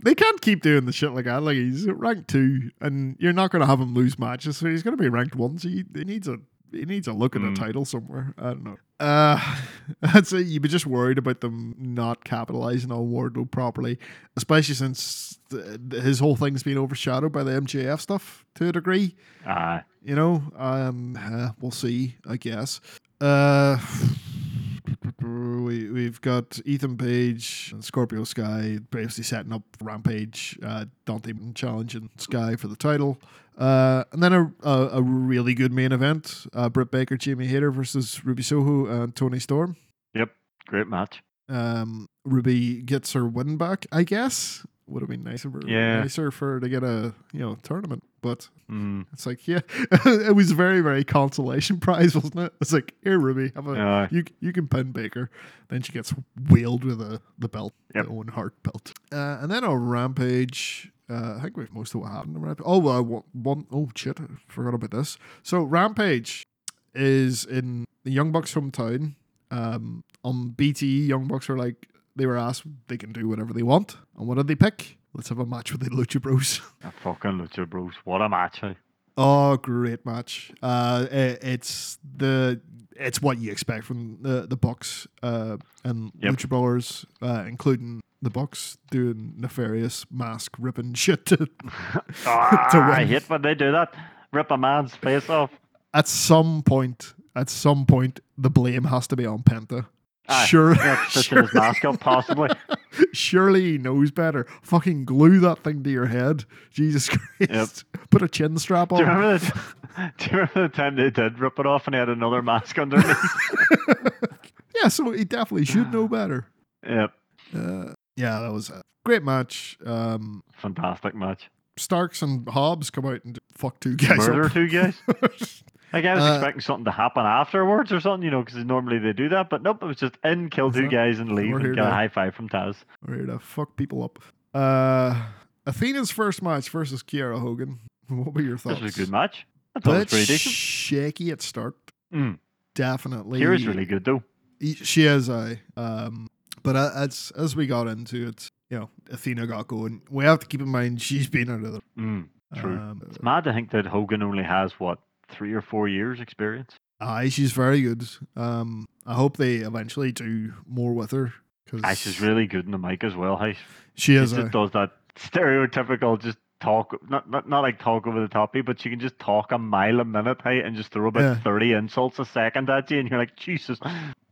They can't keep doing the shit like that. Like he's ranked two, and you're not going to have him lose matches, so he's going to be ranked one. So he, he needs a he needs a look at Mm. a title somewhere. I don't know. Uh, I'd say you'd be just worried about them not capitalizing on Wardlow properly, especially since his whole thing's been overshadowed by the MJF stuff to a degree. Ah, you know um uh, we'll see i guess. Uh we, we've got ethan page and scorpio sky basically setting up rampage uh dante challenging sky for the title uh and then a, a, a really good main event uh britt baker jamie Hayter versus ruby soho and toni storm yep. Great match. um ruby gets her win back i guess would have been nicer Yeah. nicer for her to get a you know tournament but Mm. it's like, yeah, it was very, very consolation prize, wasn't it? It's like, here, Ruby, have a Yeah. you. You can pin Baker. Then she gets wheeled with a the belt, Yep. the Owen Hart belt, uh, and then on Rampage. Uh, I think we've most of what happened. Rampage. Oh, well, one, one oh shit, I forgot about this. So Rampage is in the Young Bucks hometown. Um, on BTE, Young Bucks are like they were asked they can do whatever they want, and what did they pick? Let's have a match with the Lucha Bros. Fucking Lucha Bros. What a match. Hey? Oh, great match! Uh, i- it's the it's what you expect from the the Bucks uh, and Yep. Lucha Brothers, uh, including the Bucks doing nefarious mask ripping shit. To, Ah, To I hate when they do that. Rip a man's face off. at some point, at some point, the blame has to be on Penta. Aye, Sure, yeah, his mask up, possibly. Surely he knows better. Fucking glue that thing to your head, Jesus Christ! Put a chin strap Do you on. remember the, do you remember the time they did rip it off and he had another mask underneath? yeah, so he definitely should know better. yep. Uh, yeah, that was a great match. Um, Fantastic match. Starks and Hobbs come out and fuck two guys Murder up. two guys. Like I was Uh, expecting something to happen afterwards or something, you know, because normally they do that. But nope, it was just in, kill two guys and leave and get a high five from Taz. We're here to fuck people up. Uh, Athena's first match versus Kiera Hogan. What were your thoughts? This was a good match. I thought it was Bit pretty decent. shaky at start. Mm. Definitely. Kiera's really good though. She is I. Um, but uh, as as we got into it, you know, Athena got going. We have to keep in mind she's been out of the. Mm. True. Um, It's mad to think that Hogan only has what three or four years experience. aye, she's very good. Um, I hope they eventually do more with her. Cause Aye, she's really good in the mic as well. Hey, she she is. just aye. does that stereotypical just talk, not, not not like talk over the top, but she can just talk a mile a minute, hey, and just throw about Yeah. thirty insults a second at you, and you're like, Jesus.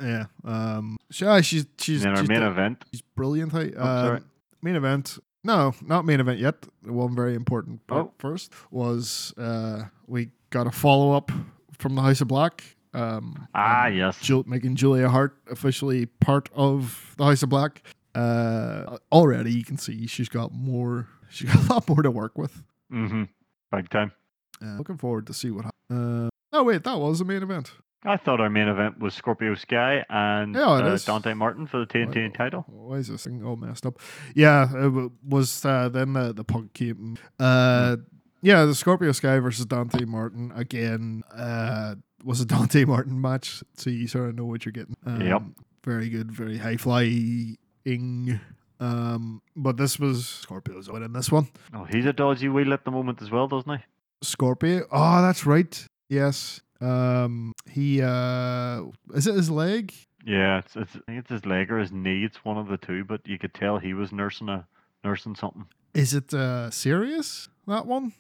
Yeah. Um. She, aye, she's she's And then our she's, main event. she's brilliant. Hey. Oh, sorry. Um, main event. No, not main event yet. The one very important part Oh. first was uh we got a follow up from the House of Black. Um. Ah, yes. Jul- making Julia Hart officially part of the House of Black. Uh, already you can see she's got more. She's got a lot more to work with. Mm-hmm. Big time. Uh, looking forward to see what. happens. Uh, oh wait, that was the main event. I thought our main event was Scorpio Sky and Yeah, uh. Dante Martin for the TNT Why- title. Why is this thing all messed up? Yeah, it w- was uh, then the, the punk came. Uh, yeah, the Scorpio Sky versus Dante Martin again. Uh, was a Dante Martin match, so you sort of know what you're getting. Um, Yep. Very good, very high flying. Um, but this was Scorpio's winning this one. Oh, he's a dodgy wheel at the moment as well, doesn't he? Scorpio. Oh, that's right. Yes. Um, he uh, is it his leg? Yeah, it's, it's I think it's his leg or his knee. It's one of the two, but you could tell he was nursing a nursing something. Is it uh serious? That one?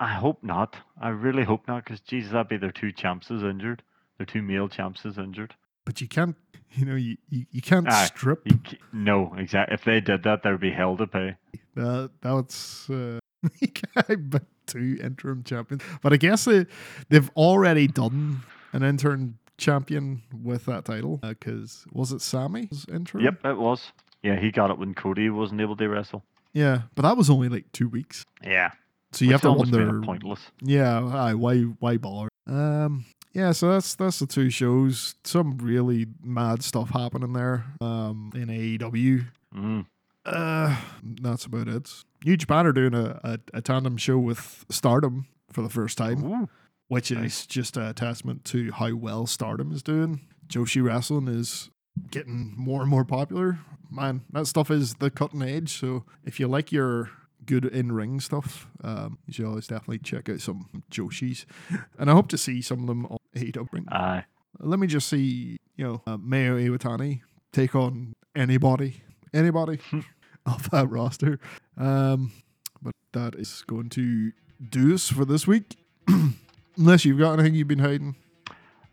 I hope not. I really hope not, because Jesus, that'd be their two champs is injured. Their two male champs is injured. but you can't you know you, you, you can't Aye. strip You no, exactly. If they did that, there'd be hell to pay. that that's uh but two interim champions. But I guess they, they've already done an interim champion with that title because was it Sammy's interim? Yep, it was. Yeah, he got it when Cody wasn't able to wrestle. Yeah, but that was only like two weeks. Yeah. So you have to almost made it wonder. pointless. Yeah, aye, why why bother? Um, yeah, so that's that's the two shows. Some really mad stuff happening there. Um, in AEW. Mm. Uh, that's about it. New Japan are doing a, a, a tandem show with Stardom for the first time, Ooh. which is Nice. just a testament to how well Stardom is doing. Joshi wrestling is getting more and more popular. Man, that stuff is the cutting edge. So if you like your good in ring stuff, um, you should always definitely check out some Joshis. And I hope to see some of them on AEW. Aye. Let me just see, you know, uh, Mayu Iwatani take on anybody, anybody off that roster. Um, but that is going to do us for this week. Unless you've got anything you've been hiding.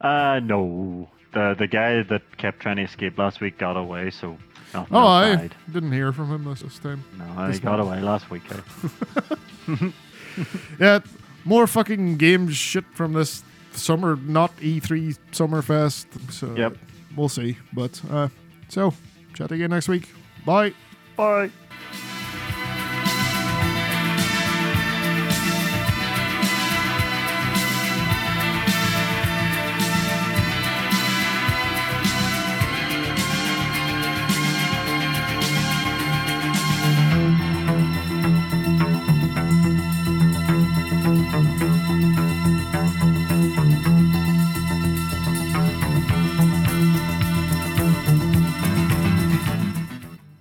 Uh, no. The the guy that kept trying to escape last week got away, so nothing Oh, I died. didn't hear from him this, this time. No, he got away last week. eh? Yeah, more fucking game shit from this summer, not E3 Summerfest. So Yep. we'll see. But uh, so chat again next week. Bye. Bye.